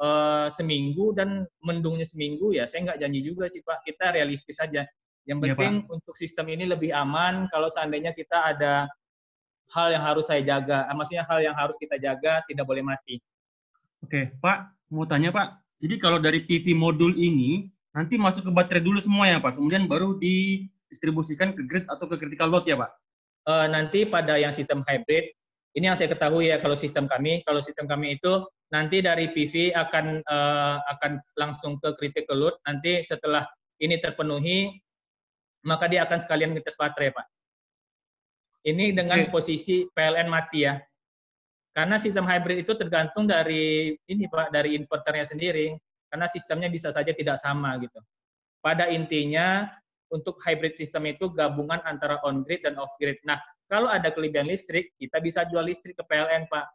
eh, seminggu dan mendungnya seminggu, ya saya nggak janji juga sih, Pak. Kita realistis saja. Yang Iya, Pak. penting untuk sistem ini lebih aman kalau seandainya kita ada hal yang harus saya jaga, eh, maksudnya hal yang harus kita jaga tidak boleh mati. Oke, Pak, mau tanya Pak. Jadi kalau dari PV modul ini nanti masuk ke baterai dulu semua ya Pak, kemudian baru didistribusikan ke grid atau ke critical load ya Pak. eh, nanti pada yang sistem hybrid, ini yang saya ketahui ya kalau sistem kami, kalau sistem kami itu nanti dari PV akan eh, akan langsung ke critical load. Nanti setelah ini terpenuhi, maka dia akan sekalian ngecas baterai, Pak. Ini dengan Oke. posisi PLN mati ya. Karena sistem hybrid itu tergantung dari ini Pak, dari inverternya sendiri. Karena sistemnya bisa saja tidak sama gitu. Pada intinya untuk hybrid system itu gabungan antara on grid dan off grid. Nah, kalau ada kelebihan listrik, kita bisa jual listrik ke PLN, Pak.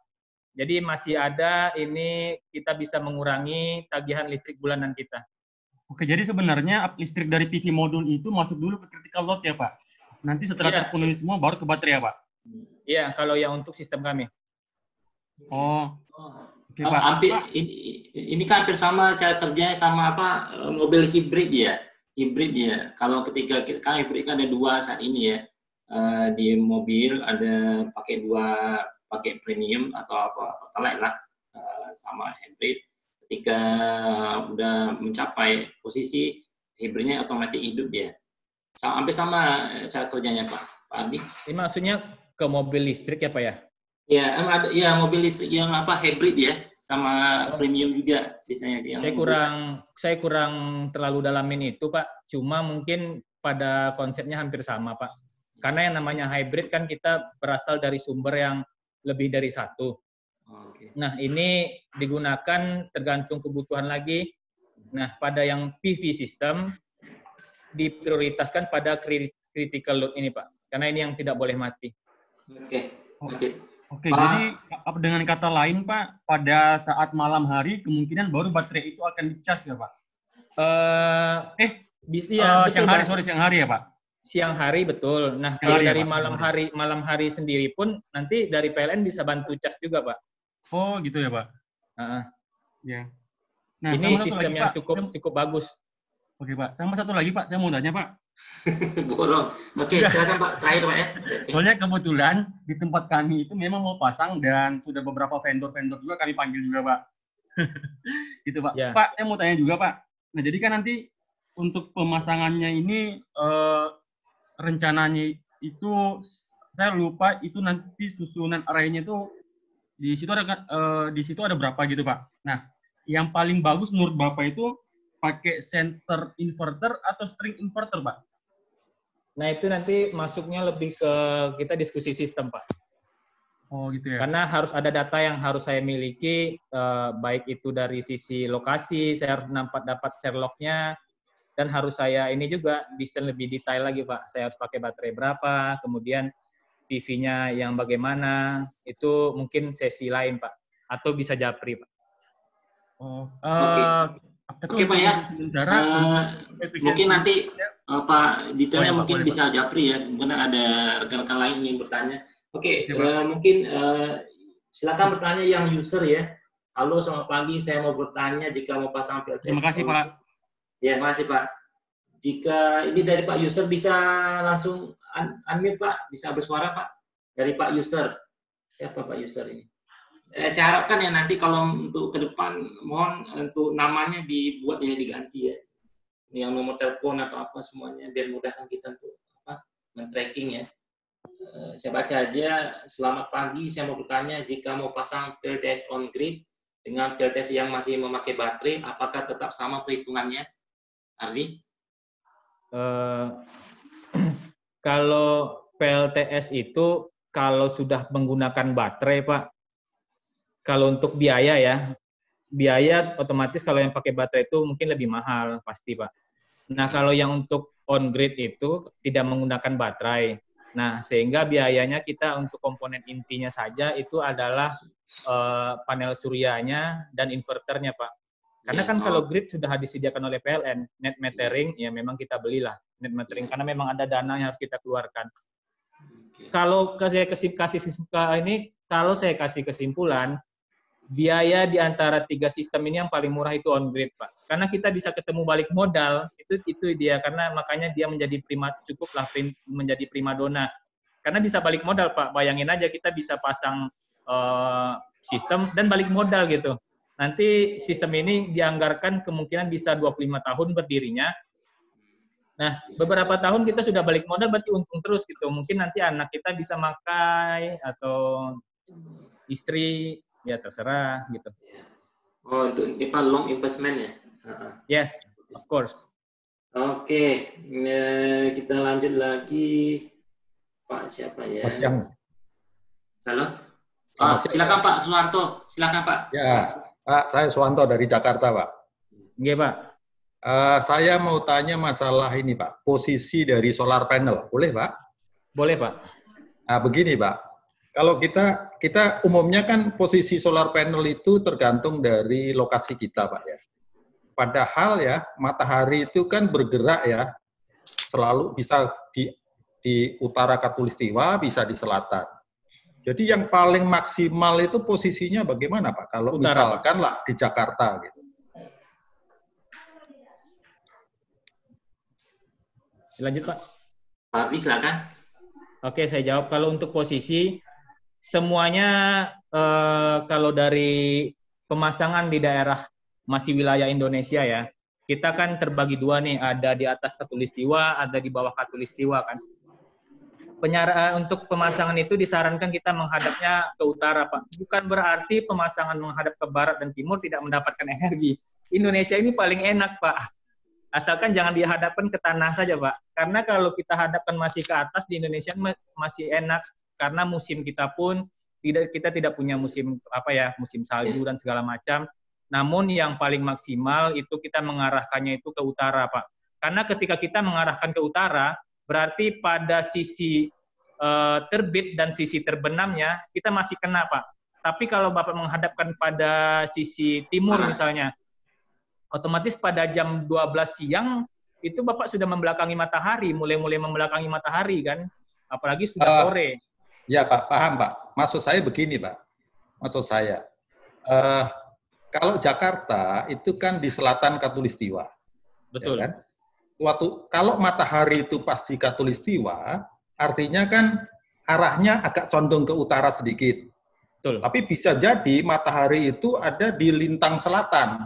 Jadi masih ada ini kita bisa mengurangi tagihan listrik bulanan kita. Oke, jadi sebenarnya listrik dari PV modul itu masuk dulu ke critical load ya, Pak? Nanti setelah Iya. terpenuhi semua baru ke baterai ya, Pak? Iya, kalau yang untuk sistem kami. Oh, oke, Ah, Pak. hampir ini, ini kan hampir sama cara kerjanya sama apa eh, mobil hibrid ya hibrid ya. Kalau ketika kita kan hibrid kan ada dua saat ini ya. Eh, di mobil ada pakai dua pakai premium atau apa pertalite lah. Eh, sama hybrid. Ketika udah mencapai posisi hibridnya otomatis hidup ya. Sama, hampir sama cara kerjanya Pak. Pak Adi Ini maksudnya ke mobil listrik ya, Pak ya? Ya ada ya mobil listrik yang apa hybrid ya sama Oh. premium juga biasanya yang Saya kurang saya kurang terlalu dalamin itu, Pak. Cuma mungkin pada konsepnya hampir sama, Pak. Karena yang namanya hybrid kan kita berasal dari sumber yang lebih dari satu. Oh, Oke. Nah, ini digunakan tergantung kebutuhan lagi. Nah, pada yang PV system diprioritaskan pada cri- critical load ini, Pak. Karena ini yang tidak boleh mati. Oke, Oh. lanjut. Oke, Pak. jadi dengan kata lain, Pak, pada saat malam hari kemungkinan baru baterai itu akan dicas ya, Pak? Eh, Eh, bis, iya, betul, siang hari, Pak. sorry, siang hari ya, Pak? siang hari betul. Nah, Siang kalau hari ya, dari Pak? malam hari malam hari sendiri pun nanti dari PLN bisa bantu cas juga, Pak. Oh, gitu ya, Pak? Heeh. Ya. Nah, ini sistem lagi, yang Pak. cukup cukup bagus. Oke, Pak. Sama satu lagi, Pak. Saya mau tanya, Pak. Borong. Oke, silakan Pak. Terakhir Pak ya. Oke. Soalnya kebetulan di tempat kami itu memang mau pasang dan sudah beberapa vendor-vendor juga kami panggil juga, Pak. gitu, Pak. Ya. Pak, saya mau tanya juga, Pak. Nah, jadi kan nanti untuk pemasangannya ini eh, rencananya itu saya lupa itu nanti susunan arraynya itu di situ ada eh, di situ ada berapa gitu, Pak. Nah, yang paling bagus menurut Bapak itu pakai center inverter atau string inverter, Pak? Nah, itu nanti masuknya lebih ke kita diskusi sistem, Pak. Oh, gitu ya. Karena harus ada data yang harus saya miliki, eh, baik itu dari sisi lokasi, saya harus nampak dapat Sherlock-nya, dan harus saya ini juga desain lebih detail lagi, Pak. Saya harus pakai baterai berapa, kemudian PV-nya yang bagaimana, itu mungkin sesi lain, Pak. Atau bisa japri, Pak. Oh, Oke. eh, tapi Oke, Pak, ya. Sementara efisiensi- mungkin nanti eh, Pak detailnya Boleh, Pak, mungkin boleh, bisa Japri ya. Kemudian ada rekan-rekan lain yang bertanya. Oke, Oke, Pak. eh, mungkin eh, silakan bertanya yang user ya. Halo, selamat pagi. Saya mau bertanya jika mau pasang PLTS. Terima kasih, Pak. Ya, terima kasih Pak. Jika ini dari Pak user bisa langsung un- unmute Pak, bisa bersuara Pak dari Pak user. Siapa Pak user ini? Eh, saya harapkan ya nanti kalau untuk ke depan mohon untuk namanya dibuat ya diganti ya. Yang nomor telepon atau apa semuanya biar mudahkan kita untuk apa men-tracking ya. Eh, saya baca aja, selamat pagi, saya mau bertanya jika mau pasang PLTS on grid dengan PLTS yang masih memakai baterai, apakah tetap sama perhitungannya? Ardi? Eh, kalau PLTS itu kalau sudah menggunakan baterai, Pak, kalau untuk biaya ya, biaya otomatis kalau yang pakai baterai itu mungkin lebih mahal pasti, Pak. Nah, kalau yang untuk on grid itu tidak menggunakan baterai. Nah, sehingga biayanya kita untuk komponen intinya saja itu adalah eh, panel suryanya dan inverternya, Pak. Karena Ya, kan kalau grid sudah disediakan oleh PLN, net metering ya memang kita belilah net metering karena memang ada dana yang harus kita keluarkan. Kalau saya kasih kasih ini kalau saya kasih kesimpulan biaya di antara tiga sistem ini yang paling murah itu on grid, Pak. Karena kita bisa ketemu balik modal, itu itu dia karena makanya dia menjadi prima cukuplah prim- menjadi primadona. Karena bisa balik modal, Pak. Bayangin aja kita bisa pasang eh, sistem dan balik modal gitu. Nanti sistem ini dianggarkan kemungkinan bisa 25 tahun berdirinya. Nah, beberapa tahun kita sudah balik modal berarti untung terus gitu. Mungkin nanti anak kita bisa makai atau istri ya terserah gitu. Oh, untuk apa long investment ya? Heeh. Yes, of course. Oke, eh, kita lanjut lagi. Pak siapa ya? Mas Yang. Halo? Ah, silakan Pak Suwanto. Silakan Pak. Ya, Pak, saya Suwanto dari Jakarta, Pak. Oke, Pak. Eh, saya mau tanya masalah ini, Pak. Posisi dari solar panel. Boleh, Pak? Boleh, Pak. Nah, begini, Pak. Kalau kita kita umumnya kan posisi solar panel itu tergantung dari lokasi kita, Pak ya. Padahal ya, matahari itu kan bergerak ya, selalu bisa di di utara katulistiwa, bisa di selatan. Jadi yang paling maksimal itu posisinya bagaimana, Pak? Kalau Utara, Pak. misalkan lah di Jakarta gitu. Lanjut, Pak. Pak silakan. Oke, saya jawab. Kalau untuk posisi, semuanya eh, kalau dari pemasangan di daerah masih wilayah Indonesia ya, kita kan terbagi dua nih, ada di atas katulistiwa, ada di bawah katulistiwa kan. Penyara, untuk pemasangan itu disarankan kita menghadapnya ke utara, Pak. Bukan berarti pemasangan menghadap ke barat dan timur tidak mendapatkan energi. Indonesia ini paling enak, Pak. Asalkan jangan dihadapkan ke tanah saja, Pak. Karena kalau kita hadapkan masih ke atas di Indonesia ma- masih enak karena musim kita pun tidak kita tidak punya musim apa ya, musim salju dan segala macam. Namun yang paling maksimal itu kita mengarahkannya itu ke utara, Pak. Karena ketika kita mengarahkan ke utara, berarti pada sisi eh, terbit dan sisi terbenamnya kita masih kena, Pak. Tapi kalau Bapak menghadapkan pada sisi timur Barat. misalnya, otomatis pada jam 12 siang itu Bapak sudah membelakangi matahari, mulai-mulai membelakangi matahari kan. Apalagi sudah Ah. sore. Ya Pak, paham Pak. Maksud saya begini Pak. Maksud saya, eh, kalau Jakarta itu kan di selatan Katulistiwa. Betul. ya kan? Waktu kalau matahari itu pasti Katulistiwa, artinya kan arahnya agak condong ke utara sedikit. Betul. Tapi bisa jadi matahari itu ada di lintang selatan.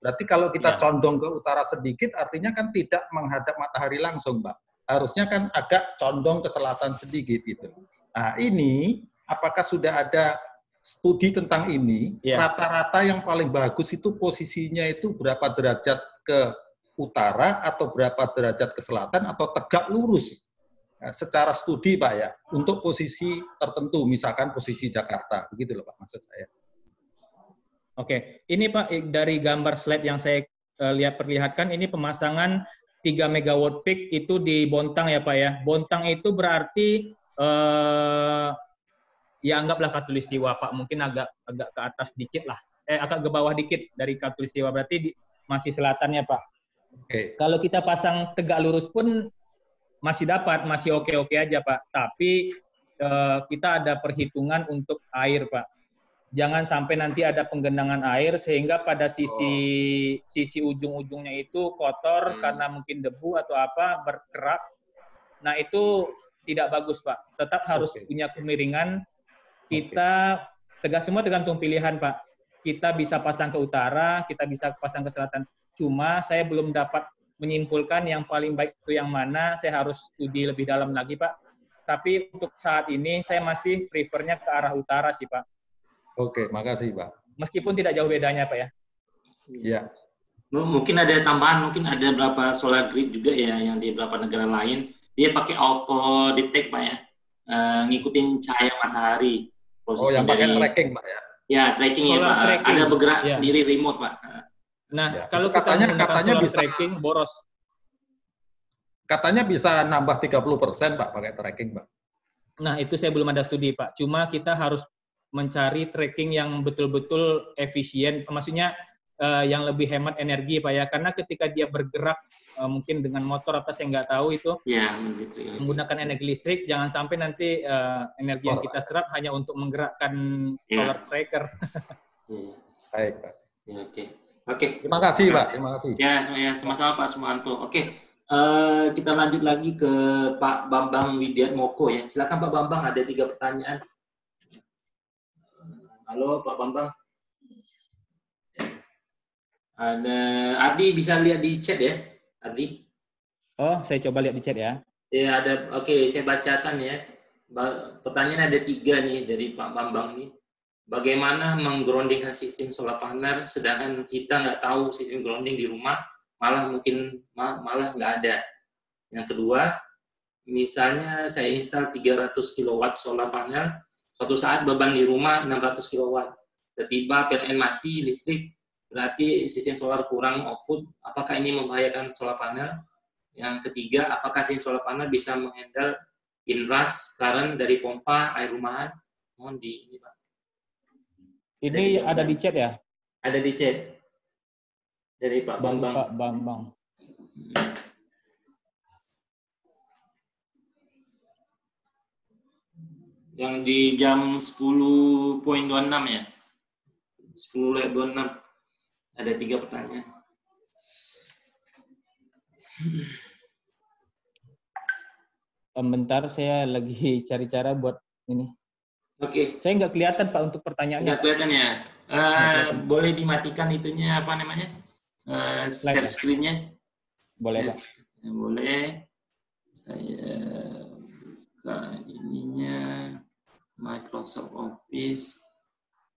Berarti kalau kita Ya. condong ke utara sedikit, artinya kan tidak menghadap matahari langsung, Pak. Harusnya kan agak condong ke selatan sedikit gitu. Nah, ini apakah sudah ada studi tentang ini? Ya. Rata-rata yang paling bagus itu posisinya itu berapa derajat ke utara atau berapa derajat ke selatan atau tegak lurus? Nah, secara studi, Pak ya, untuk posisi tertentu, misalkan posisi Jakarta, begitu loh Pak maksud saya. Oke, ini Pak dari gambar slide yang saya eh, lihat perlihatkan ini pemasangan 3 megawatt peak itu di Bontang ya Pak ya. Bontang itu berarti eh ya anggaplah katulistiwa Pak, mungkin agak agak ke atas dikit lah. Eh agak ke bawah dikit dari katulistiwa berarti di, masih selatannya Pak. Oke. Kalau kita pasang tegak lurus pun masih dapat, masih oke-oke aja Pak. Tapi eh, kita ada perhitungan untuk air Pak. Jangan sampai nanti ada penggenangan air sehingga pada sisi sisi ujung-ujungnya itu kotor Hmm. karena mungkin debu atau apa berkerak. Nah itu tidak bagus Pak. Tetap harus Oke. punya kemiringan. Kita tegas semua tergantung pilihan Pak. Kita bisa pasang ke utara, kita bisa pasang ke selatan. Cuma saya belum dapat menyimpulkan yang paling baik itu yang mana. Saya harus studi lebih dalam lagi Pak. Tapi untuk saat ini saya masih prefernya ke arah utara sih Pak. Oke, makasih Pak. Meskipun tidak jauh bedanya Pak ya. Ya, M- Mungkin ada tambahan, mungkin ada beberapa solar grid juga ya yang di beberapa negara lain dia pakai auto detect pak ya, Eh, ngikutin cahaya matahari. oh yang pakai dari- tracking Pak ya. Ya tracking ya Solar pak. tracking. Ada bergerak Ya. sendiri remote pak. Nah, Ya, kalau kita katanya- katanya solar bisa- tracking boros. Katanya bisa nambah 30% Pak pakai tracking Pak. Nah, itu saya belum ada studi, Pak. Cuma kita harus mencari tracking yang betul-betul efisien, maksudnya eh, yang lebih hemat energi, Pak ya. Karena ketika dia bergerak eh, mungkin dengan motor apa saya nggak tahu itu Ya begitu. ya. menggunakan energi listrik, jangan sampai nanti eh, energi yang Oh. kita serap hanya untuk menggerakkan Ya. solar tracker. Ya, Baik Pak. ya, Oke. Oke. Terima kasih Pak. Terima kasih. Ya, ya sama-sama Pak Sumanto. Oke, eh, kita lanjut lagi ke Pak Bambang Widiat Moko ya. Silakan Pak Bambang, ada tiga pertanyaan. Halo Pak Bambang. Ada Adi bisa lihat di chat ya, Adi. Oh, saya coba lihat di chat ya. Ya ada, oke saya bacakan ya. Pertanyaan ada tiga nih dari Pak Bambang nih. Bagaimana menggroundingkan sistem solar panel sedangkan kita nggak tahu sistem grounding di rumah, malah mungkin ma- malah nggak ada. Yang kedua, misalnya saya install 300 kW solar panel, suatu saat beban di rumah 600 kW. Tiba-tiba PLN mati, listrik, berarti sistem solar kurang output. Apakah ini membahayakan solar panel? Yang ketiga, apakah sistem solar panel bisa menghandle inrush current dari pompa air rumahan? Mohon di ini Pak. Ini ada di chat ya, Ada di chat dari Pak Bang Bambang. Pak Bambang. Yang di jam 10.26 ya. 10.26 ada tiga pertanyaan. Bentar, saya lagi cari cara buat ini. Oke, Saya nggak kelihatan Pak untuk pertanyaannya. nggak kelihatan ya. Eh, boleh dimatikan itunya apa namanya? Eh, share ya? screen-nya. Boleh Pak. Ya, boleh. Saya buka ininya Microsoft Office.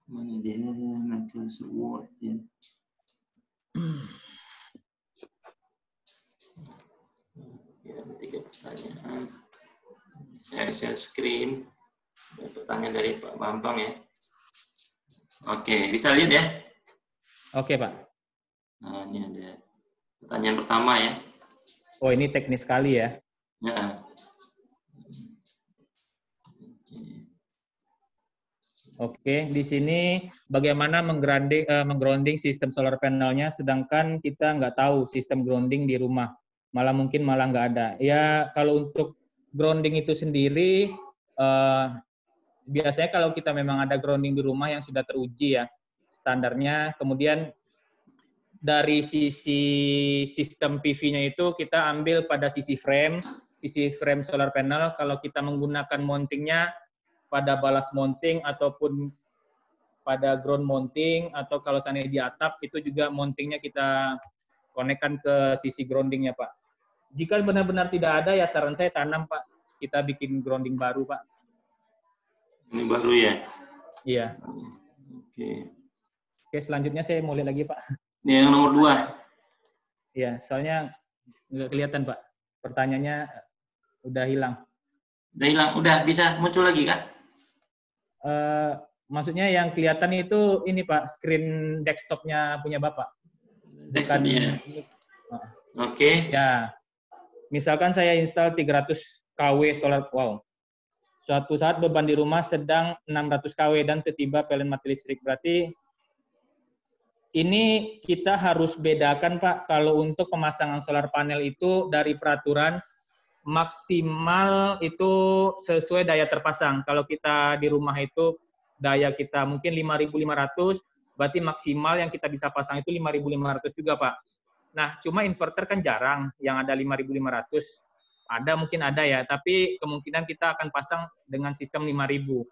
Mana dia? Microsoft Word ya. Ya, ada tiga pertanyaan. Saya share screen. Pertanyaan dari Pak Bambang ya. Oke, bisa lihat ya? Oke Pak. Nah, ini ada pertanyaan pertama ya. Oh ini teknis sekali ya. Ya. Oke. Di sini bagaimana menggrounding, eh, menggrounding sistem solar panelnya, sedangkan kita nggak tahu sistem grounding di rumah. Malah mungkin malah nggak ada. Ya, kalau untuk grounding itu sendiri, eh, biasanya kalau kita memang ada grounding di rumah yang sudah teruji ya, standarnya, kemudian dari sisi sistem PV-nya itu kita ambil pada sisi frame, sisi frame solar panel. Kalau kita menggunakan mountingnya pada balas mounting ataupun pada ground mounting atau kalau seandainya di atap itu juga mountingnya kita konekkan ke sisi groundingnya Pak. Jika benar-benar tidak ada ya saran saya tanam Pak. Kita bikin grounding baru Pak. Ini baru ya. Iya. Oke. Oke selanjutnya saya mau lihat lagi Pak. Ini yang nomor dua. Iya soalnya nggak kelihatan Pak. Pertanyaannya udah hilang. Udah hilang, udah bisa muncul lagi kah? Eh, maksudnya yang kelihatan itu ini Pak screen desktopnya punya Bapak. Bukan Desktopnya. Oke. Ya, misalkan saya install 300 kW solar, wow. Suatu saat beban di rumah sedang 600 kW dan tiba-tiba PLN mati listrik. Berarti ini kita harus bedakan Pak, kalau untuk pemasangan solar panel itu dari peraturan maksimal itu sesuai daya terpasang. Kalau kita di rumah itu daya kita mungkin 5.500, berarti maksimal yang kita bisa pasang itu 5.500 juga Pak. Nah, cuma inverter kan jarang yang ada 5.500. Ada mungkin ada ya, tapi kemungkinan kita akan pasang dengan sistem 5.000.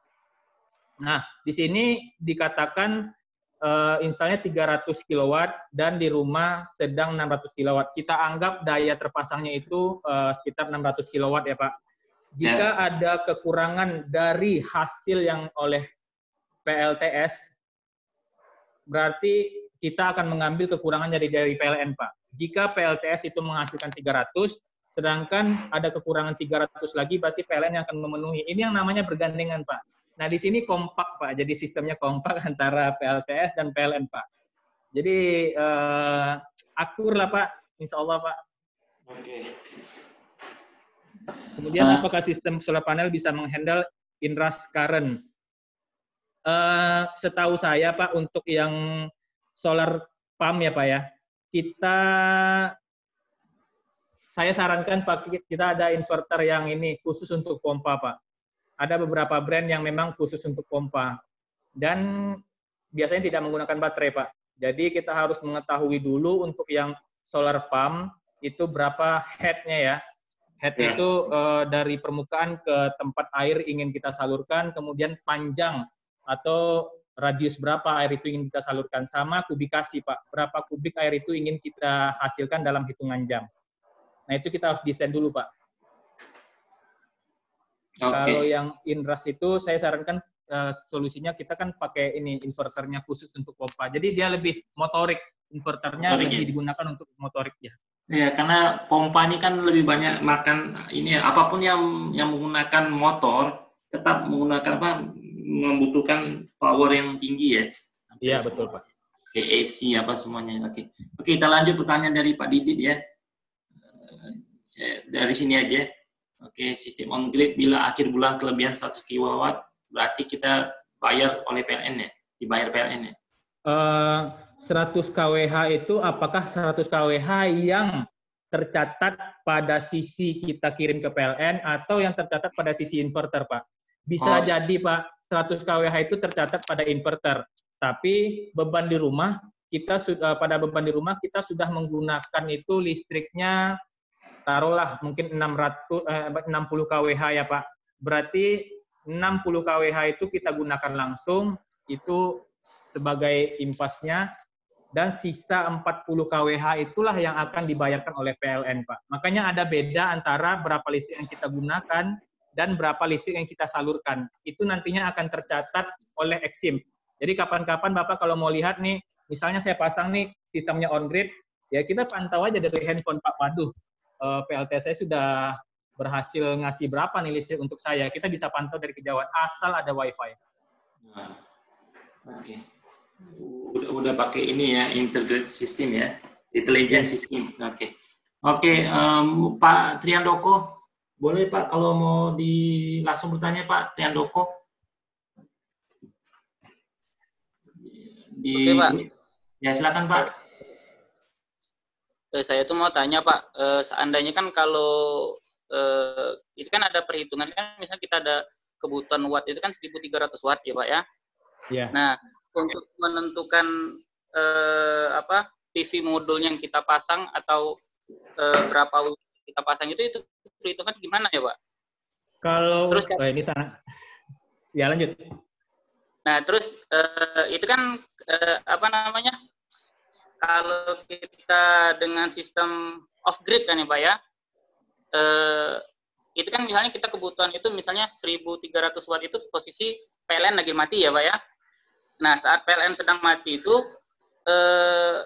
Nah, di sini dikatakan uh, installnya 300 kW dan di rumah sedang 600 kW. Kita anggap daya terpasangnya itu uh, sekitar 600 kW ya Pak. Jika ada kekurangan dari hasil yang oleh PLTS, berarti kita akan mengambil kekurangan dari dari PLN Pak. Jika PLTS itu menghasilkan 300, sedangkan ada kekurangan 300 lagi, berarti PLN yang akan memenuhi. Ini yang namanya bergandengan Pak. Nah, di sini kompak, Pak. Jadi sistemnya kompak antara PLTS dan PLN, Pak. Jadi eh, akur lah, Pak. Insya Allah, Pak. Oke. Kemudian Ah. apakah sistem solar panel bisa menghandle inrush current? Eh, setahu saya, Pak, untuk yang solar pump ya, Pak ya, kita saya sarankan Pak kita ada inverter yang ini khusus untuk pompa, Pak. Ada beberapa brand yang memang khusus untuk pompa dan biasanya tidak menggunakan baterai, Pak. Jadi kita harus mengetahui dulu untuk yang solar pump itu berapa head-nya ya. Head Ya. itu eh, dari permukaan ke tempat air ingin kita salurkan, kemudian panjang atau radius berapa air itu ingin kita salurkan sama kubikasi Pak. Berapa kubik air itu ingin kita hasilkan dalam hitungan jam. Nah, itu kita harus desain dulu, Pak. Oke. Kalau yang inras itu saya sarankan eh, solusinya kita kan pakai ini inverternya khusus untuk pompa. Jadi dia lebih motorik. Inverternya Motorik, lebih ya? digunakan untuk motorik ya. Ya, karena pompa ini kan lebih banyak makan ini ya, apa pun yang yang menggunakan motor tetap menggunakan apa membutuhkan power yang tinggi ya. Iya, betul, Pak. Oke, AC apa semuanya. Oke. Oke, kita lanjut pertanyaan dari Pak Didit ya. Eh, Dari sini aja. Oke, sistem on grid bila akhir bulan kelebihan 100 kW berarti kita bayar oleh PLN ya, dibayar PLN ya. Eh, 100 kWh itu apakah 100 kWh yang tercatat pada sisi kita kirim ke PLN atau yang tercatat pada sisi inverter, Pak? Bisa Oh. jadi, Pak, 100 kWh itu tercatat pada inverter, tapi beban di rumah kita sudah pada beban di rumah kita sudah menggunakan itu listriknya taruhlah mungkin 600 eh, 60 kWh ya, Pak. Berarti 60 kWh itu kita gunakan langsung itu sebagai impasnya dan sisa 40 kWh itulah yang akan dibayarkan oleh PLN, Pak. Makanya ada beda antara berapa listrik yang kita gunakan dan berapa listrik yang kita salurkan. Itu nantinya akan tercatat oleh Exim. Jadi kapan-kapan Bapak kalau mau lihat nih, misalnya saya pasang nih sistemnya on grid, ya kita pantau aja dari handphone Pak. Waduh, eh, PLT saya sudah berhasil ngasih berapa nih listrik untuk saya. Kita bisa pantau dari kejauhan asal ada WiFi. Nah, Oke. Udah udah pakai ini ya integrated system ya, intelligent system. Oke. Oke, em, Pak Triandoko, boleh Pak kalau mau di langsung bertanya Pak Triandoko. Di, Oke, Pak. Ya silakan Pak. Eh, saya tuh mau tanya Pak, eh, seandainya kan kalau eh, itu kan ada perhitungan kan, misalnya kita ada kebutuhan watt itu kan 1.300 watt ya Pak ya. Ya. Nah, untuk menentukan eh, apa PV modul yang kita pasang atau eh, berapa watt kita pasang itu itu perhitungan gimana ya Pak? Kalau Terus, Kak. oh, ini sana. Ya lanjut. Nah, terus eh, itu kan eh, apa namanya? Kalau kita dengan sistem off grid kan ya, Pak ya. Eh, itu kan misalnya kita kebutuhan itu misalnya 1300 watt itu posisi PLN lagi mati ya, Pak ya. Nah, saat PLN sedang mati itu eh,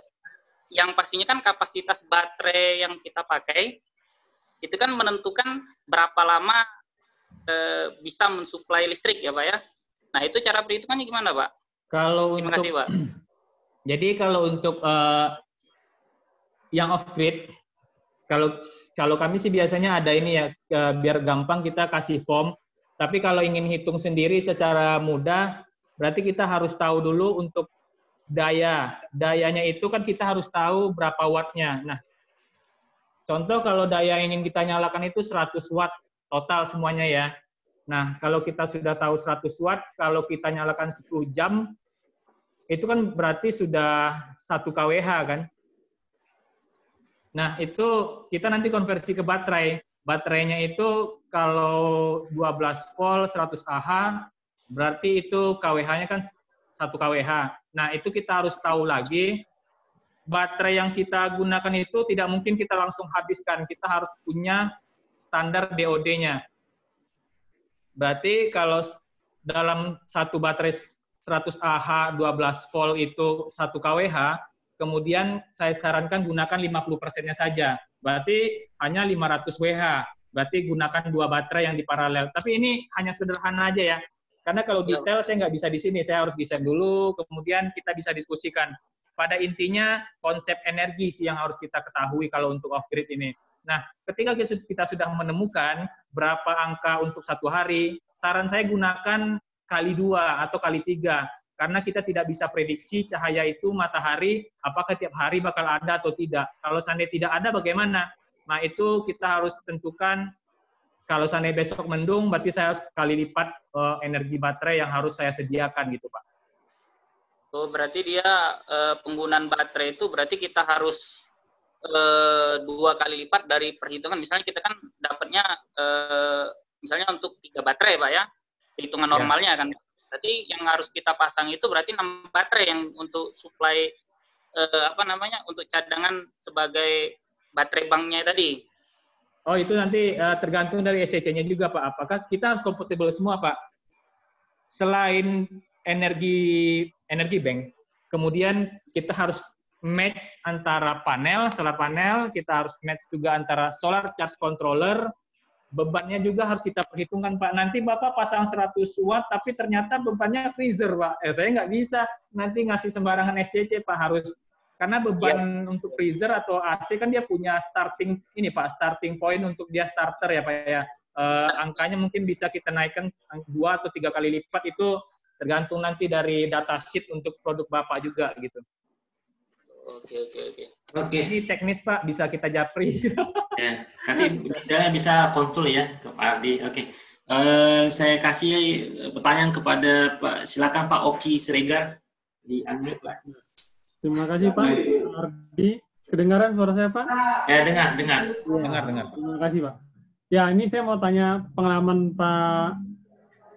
yang pastinya kan kapasitas baterai yang kita pakai itu kan menentukan berapa lama eh, bisa mensuplai listrik ya, Pak ya. Nah, itu cara perhitungannya gimana, Pak? Kalau Terima untuk kasih, Pak. Jadi kalau untuk eh, yang off grid, kalau kalau kami sih biasanya ada ini ya eh, biar gampang kita kasih form. Tapi kalau ingin hitung sendiri secara mudah, berarti kita harus tahu dulu untuk daya. Dayanya itu kan kita harus tahu berapa wattnya. Nah, contoh kalau daya yang ingin kita nyalakan itu 100 watt total semuanya ya. Nah, kalau kita sudah tahu 100 watt, kalau kita nyalakan 10 jam, itu kan berarti sudah 1 kWh kan. Nah, itu kita nanti konversi ke baterai. Baterainya itu kalau 12 volt 100 Ah, berarti itu kWh-nya kan 1 kWh. Nah, itu kita harus tahu lagi baterai yang kita gunakan itu tidak mungkin kita langsung habiskan. Kita harus punya standar DOD-nya. Berarti kalau dalam satu baterai 100 Ah 12 volt itu 1 kWh, kemudian saya sarankan gunakan 50 persennya saja. Berarti hanya 500 WH. Berarti gunakan dua baterai yang di paralel. Tapi ini hanya sederhana aja ya. Karena kalau detail saya nggak bisa di sini, saya harus desain dulu, kemudian kita bisa diskusikan. Pada intinya konsep energi sih yang harus kita ketahui kalau untuk off grid ini. Nah, ketika kita sudah menemukan berapa angka untuk satu hari, saran saya gunakan kali dua atau kali tiga karena kita tidak bisa prediksi cahaya itu matahari apakah tiap hari bakal ada atau tidak. Kalau seandainya tidak ada bagaimana? Nah itu kita harus tentukan kalau seandainya besok mendung berarti saya harus kali lipat uh, energi baterai yang harus saya sediakan gitu Pak. Oh berarti dia uh, penggunaan baterai itu berarti kita harus uh, dua kali lipat dari perhitungan. Misalnya kita kan dapatnya misalnya untuk tiga baterai Pak ya, hitungan Ya. normalnya kan berarti yang harus kita pasang itu berarti 6 baterai yang untuk supply eh, apa namanya untuk cadangan sebagai baterai banknya tadi Oh itu nanti eh, tergantung dari SCC-nya juga Pak. Apakah kita harus kompatibel semua Pak? Selain energi energi bank, kemudian kita harus match antara panel, solar panel, kita harus match juga antara solar charge controller, bebannya juga harus kita perhitungkan Pak. Nanti Bapak pasang 100 watt, tapi ternyata bebannya freezer Pak. Eh, saya nggak bisa nanti ngasih sembarangan SCC Pak, harus karena beban untuk freezer atau AC kan dia punya starting ini Pak, starting point untuk dia starter ya Pak ya. Eh, angkanya mungkin bisa kita naikkan dua atau tiga kali lipat itu tergantung nanti dari data sheet untuk produk Bapak juga gitu. Oke oke oke. Oke. Ini teknis Pak, bisa kita japri. Ya, nanti Anda bisa konsul ya ke Pak Ardi. Oke. Eh, saya kasih pertanyaan kepada Pak, silakan Pak Oki Siregar di unmute Pak. Terima kasih Pak Ardi. Kedengaran suara saya Pak? Ya, dengar, dengar. dengar, dengar. Terima kasih Pak. Ya ini saya mau tanya pengalaman Pak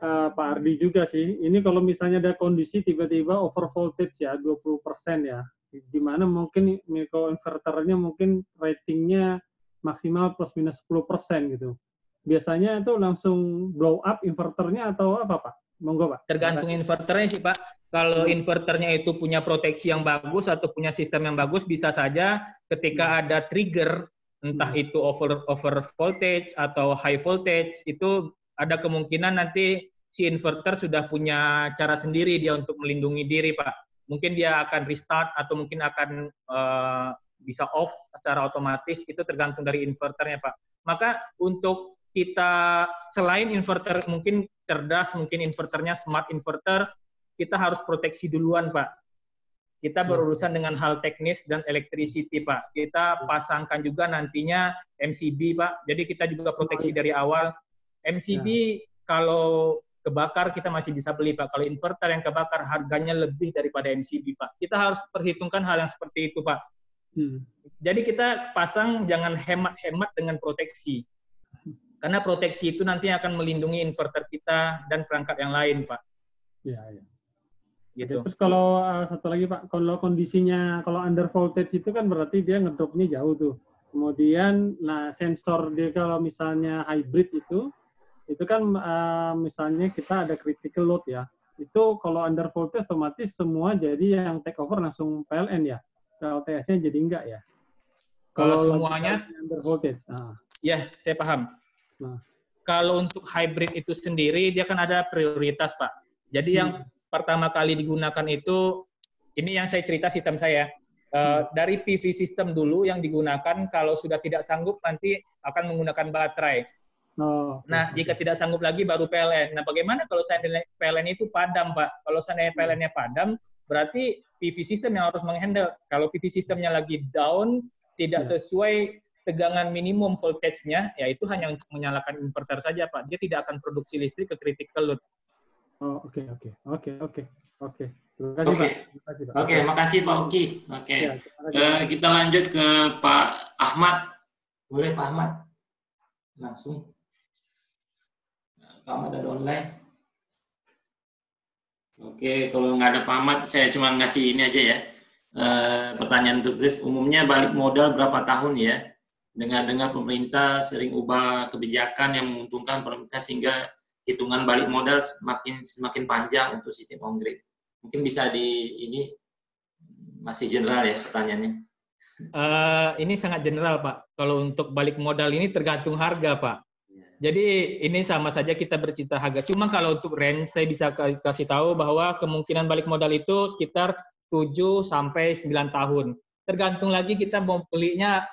eh, Pak Ardi juga sih. Ini kalau misalnya ada kondisi tiba-tiba over voltage ya 20% ya. Di mana mungkin microinverternya mungkin ratingnya maksimal plus minus 10% gitu. Biasanya itu langsung blow up inverternya atau apa Pak? Monggo Pak. Tergantung inverternya sih Pak. Kalau inverternya itu punya proteksi yang bagus atau punya sistem yang bagus, bisa saja ketika ada trigger, entah itu over over voltage atau high voltage, itu ada kemungkinan nanti si inverter sudah punya cara sendiri dia untuk melindungi diri Pak. Mungkin dia akan restart atau mungkin akan eh, bisa off secara otomatis, itu tergantung dari inverternya Pak. Maka untuk kita selain inverter mungkin cerdas, mungkin inverternya smart inverter, kita harus proteksi duluan, Pak. Kita berurusan dengan hal teknis dan electricity, Pak. Kita pasangkan juga nantinya MCB, Pak. Jadi kita juga proteksi dari awal. MCB kalau kebakar kita masih bisa beli, Pak. Kalau inverter yang kebakar harganya lebih daripada MCB, Pak. Kita harus perhitungkan hal yang seperti itu, Pak. Hmm. Jadi kita pasang jangan hemat-hemat dengan proteksi. Karena proteksi itu nanti akan melindungi inverter kita dan perangkat yang lain, Pak. Ya, ya. Gitu. Terus kalau uh, satu lagi Pak, kalau kondisinya kalau under voltage itu kan berarti dia ngedropnya jauh tuh. Kemudian, nah sensor dia kalau misalnya hybrid itu, itu kan uh, misalnya kita ada critical load ya. Itu kalau under voltage otomatis semua jadi yang take over langsung PLN ya. LTS-nya jadi enggak ya. Kalau semuanya under voltage. Nah. Ya, saya paham. Nah. Kalau untuk hybrid itu sendiri, dia kan ada prioritas, Pak. Jadi yang pertama kali digunakan itu, ini yang saya cerita sistem saya. Uh, dari PV sistem dulu yang digunakan, kalau sudah tidak sanggup nanti akan menggunakan baterai. Oh, Nah, jika tidak sanggup lagi baru PLN. Nah, bagaimana kalau seandainya PLN itu padam, Pak? Kalau seandainya PLN-nya padam, berarti PV sistem yang harus menghandle. Kalau PV sistemnya lagi down, tidak sesuai tegangan minimum voltage-nya, ya itu hanya untuk menyalakan inverter saja, Pak. Dia tidak akan produksi listrik ke critical load. Oh, oke, oke. Oke, oke. Oke. Terima kasih, Oke. Pak. Terima kasih, Pak. Oke, makasih Pak Oki. Oke. Ya, terima kasih. Eh, kita lanjut ke Pak Ahmad. Boleh Pak Ahmad? Langsung. Pak Ahmad ada online. Oke, kalau nggak ada Pak Ahmad, saya cuma ngasih ini aja ya. Eh, pertanyaan untuk Grace, umumnya balik modal berapa tahun ya? Dengar-dengar pemerintah sering ubah kebijakan yang menguntungkan pemerintah sehingga hitungan balik modal semakin semakin panjang untuk sistem on grid. Mungkin bisa di ini masih general ya pertanyaannya. Eh, ini sangat general, Pak. Kalau untuk balik modal ini tergantung harga, Pak. Jadi ini sama saja kita bercita harga. Cuma kalau untuk range saya bisa kas- kasih tahu bahwa kemungkinan balik modal itu sekitar 7 sampai 9 tahun. Tergantung lagi kita mau belinya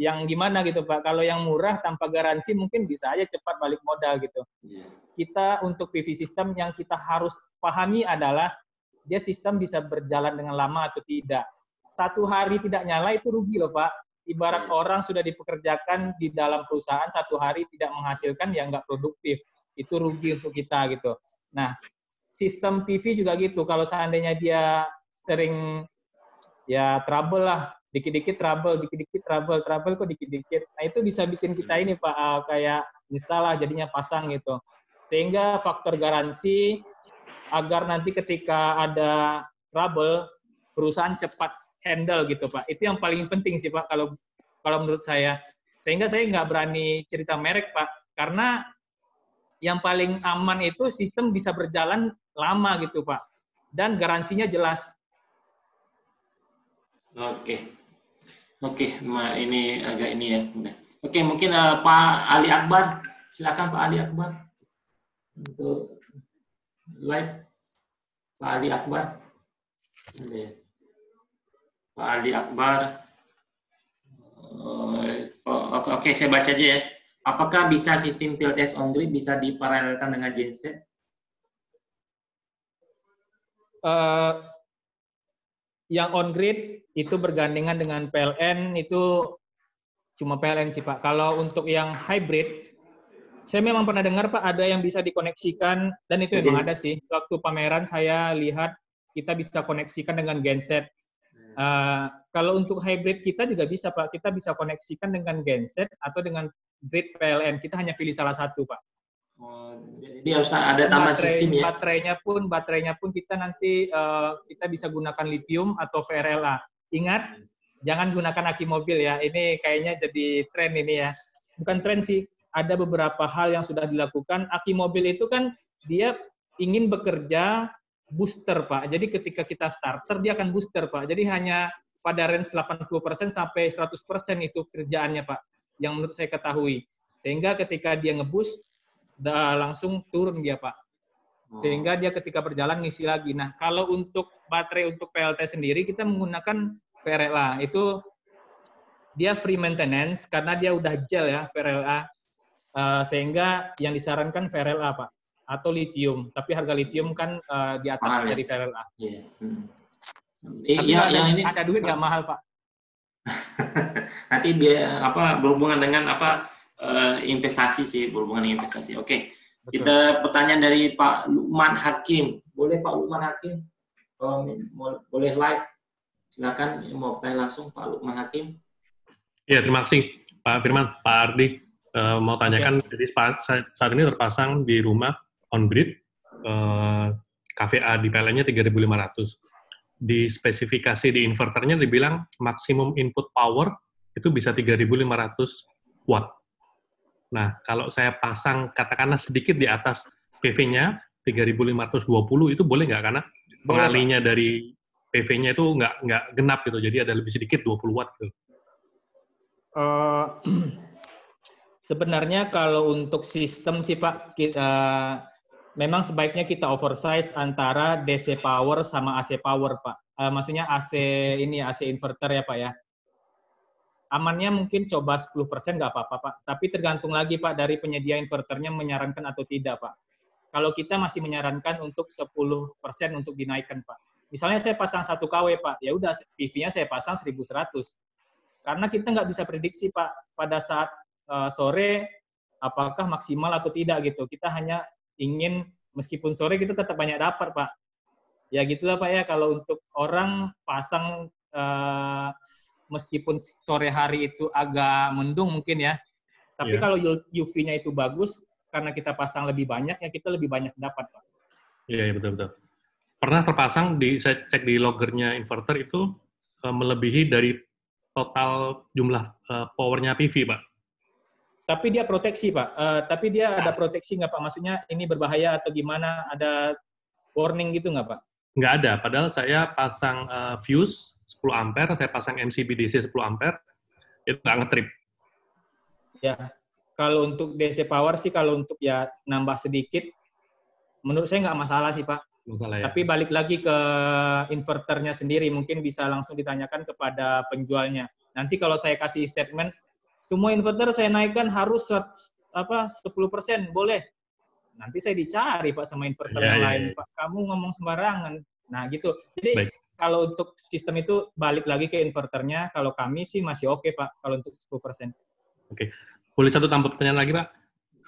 yang gimana gitu, Pak. Kalau yang murah tanpa garansi mungkin bisa aja cepat balik modal gitu. Kita untuk PV system yang kita harus pahami adalah dia sistem bisa berjalan dengan lama atau tidak. Satu hari tidak nyala itu rugi loh, Pak. Ibarat orang sudah dipekerjakan di dalam perusahaan satu hari tidak menghasilkan ya nggak produktif. Itu rugi untuk kita gitu. Nah, sistem PV juga gitu. Kalau seandainya dia sering ya trouble lah, dikit-dikit trouble, dikit-dikit trouble, trouble kok dikit-dikit. Nah, itu bisa bikin kita ini Pak ah, kayak misalnya jadinya pasang gitu. Sehingga faktor garansi agar nanti ketika ada trouble perusahaan cepat handle gitu Pak. Itu yang paling penting sih Pak kalau kalau menurut saya. Sehingga saya nggak berani cerita merek, Pak. Karena yang paling aman itu sistem bisa berjalan lama gitu, Pak. Dan garansinya jelas. Oke. Oke, ma ini agak ini ya. Oke, mungkin uh, Pak Ali Akbar. Silakan Pak Ali Akbar. Untuk live. Pak Ali Akbar. Pak Ali Akbar. Uh, Oke, oke, saya baca aja ya. Apakah bisa sistem field test on grid bisa diparalelkan dengan genset? Eh, yang on grid itu bergandengan dengan PLN itu cuma PLN sih Pak. Kalau untuk yang hybrid, saya memang pernah dengar Pak ada yang bisa dikoneksikan dan itu memang ada sih. Waktu pameran saya lihat kita bisa koneksikan dengan genset. Eh, kalau untuk hybrid kita juga bisa Pak. Kita bisa koneksikan dengan genset atau dengan grid PLN. Kita hanya pilih salah satu Pak. Oh, jadi harus ada tambahan Baterai- sistem ya. Baterainya pun, baterainya pun kita nanti eh, kita bisa gunakan lithium atau VRLA. Ingat, jangan gunakan aki mobil ya. Ini kayaknya jadi tren ini ya. Bukan tren sih. Ada beberapa hal yang sudah dilakukan. Aki mobil itu kan dia ingin bekerja booster Pak. Jadi ketika kita starter dia akan booster Pak. Jadi hanya pada range 80% sampai 100% itu kerjaannya Pak. Yang menurut saya ketahui. Sehingga ketika dia dah langsung turun dia Pak. Sehingga dia ketika berjalan ngisi lagi. Nah, kalau untuk baterai untuk PLT sendiri kita menggunakan VRLA. Itu dia free maintenance karena dia udah gel ya VRLA. Eh, sehingga yang disarankan VRLA Pak atau lithium. Tapi harga lithium kan eh, di atas Mahal ya? dari VRLA. Iya. Hmm. Tapi Iya, yang ini ada duit nggak mahal Pak. nanti biar apa berhubungan dengan apa eh, investasi sih berhubungan dengan investasi. Oke, kita pertanyaan dari Pak Lukman Hakim. Boleh Pak Lukman Hakim? Kalau mau- boleh live, silakan mau tanya langsung Pak Lukman Hakim. Ya, terima kasih Pak Firman, Pak Ardi. Eh, mau tanyakan, jadi spa- sa- saat ini terpasang di rumah on grid, eh, KVA di PLN-nya 3.500. Di spesifikasi di inverternya dibilang maksimum input power itu bisa 3.500 watt. Nah, kalau saya pasang katakanlah sedikit di atas PV-nya 3.520 itu boleh nggak? Karena pengalinya dari PV-nya itu nggak nggak genap gitu, jadi ada lebih sedikit 20 watt. Gitu. Eh, sebenarnya kalau untuk sistem sih Pak, kita, memang sebaiknya kita oversize antara DC power sama AC power Pak. Eh, maksudnya AC ini AC inverter ya Pak ya. Amannya mungkin coba 10% nggak apa-apa Pak. Tapi tergantung lagi Pak dari penyedia inverternya menyarankan atau tidak Pak. Kalau kita masih menyarankan untuk 10% untuk dinaikkan Pak. Misalnya saya pasang 1 kW Pak, ya udah PV-nya saya pasang 1100 karena kita nggak bisa prediksi Pak pada saat eh, sore apakah maksimal atau tidak gitu. Kita hanya ingin meskipun sore kita tetap banyak dapat Pak. Ya gitulah Pak ya kalau untuk orang pasang eh, meskipun sore hari itu agak mendung mungkin ya. Tapi Iya. kalau UV-nya itu bagus karena kita pasang lebih banyak ya kita lebih banyak dapat Pak. Iya, iya betul betul. Pernah terpasang di saya cek di loggernya inverter itu eh, melebihi dari total jumlah eh, powernya PV, Pak. Tapi dia proteksi Pak. Eh, tapi dia ada proteksi nggak Pak? Maksudnya ini berbahaya atau gimana? Ada warning gitu nggak Pak? Nggak ada. Padahal saya pasang eh, fuse 10 ampere, saya pasang MCB DC 10 ampere, itu nggak ngetrip. Ya, kalau untuk DC power sih kalau untuk ya nambah sedikit, menurut saya nggak masalah sih Pak. Masalah ya. Tapi balik lagi ke inverternya sendiri, mungkin bisa langsung ditanyakan kepada penjualnya. Nanti kalau saya kasih statement, semua inverter saya naikkan harus 100 apa 10%, boleh. Nanti saya dicari Pak sama inverter Iya, yang iya, lain, iya. Pak. Kamu ngomong sembarangan. Nah, gitu. Jadi Baik. kalau untuk sistem itu balik lagi ke inverternya, kalau kami sih masih oke Pak kalau untuk 10%. Oke. Boleh satu tambah pertanyaan lagi, Pak?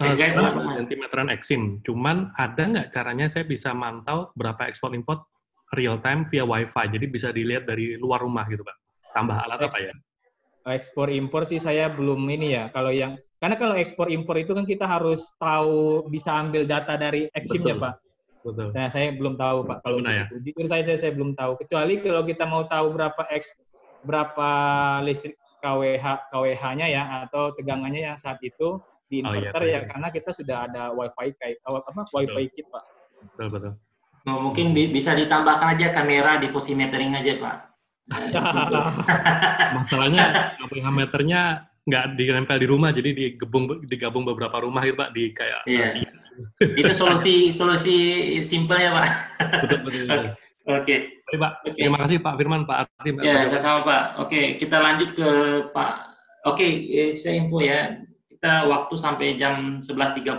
Eh, Eh, saya guys, pasang sentimeteran Exim, cuman ada nggak caranya saya bisa mantau berapa ekspor import real time via WiFi, jadi bisa dilihat dari luar rumah gitu, Pak. Tambah alat apa ya? Ekspor impor sih saya belum ini ya kalau yang karena kalau ekspor impor itu kan kita harus tahu bisa ambil data dari ya Betul. Pak. Betul. Saya saya belum tahu Pak kalau Pernah ya? untuk itu. Jujur saya, saya saya belum tahu kecuali kalau kita mau tahu berapa eks berapa listrik KWH KWH-nya ya atau tegangannya yang saat itu di Oh, iya, inverter ya karena kita sudah ada wifi kayak oh, apa wifi kit pak. Betul, betul. Oh, mungkin bi- bisa ditambahkan aja kamera di posisi metering aja Pak. Masalahnya KPH meternya nggak ditempel di rumah, jadi digabung digabung beberapa rumah gitu Pak di kayak Iya. Itu solusi solusi simpel ya Pak. betul betul. Oke. Baik, Pak. Terima kasih Pak Firman, Pak Arti. Ya, sama Pak. Oke, kita lanjut ke Pak. Oke, eh, saya info ya. Kita waktu sampai jam 11.30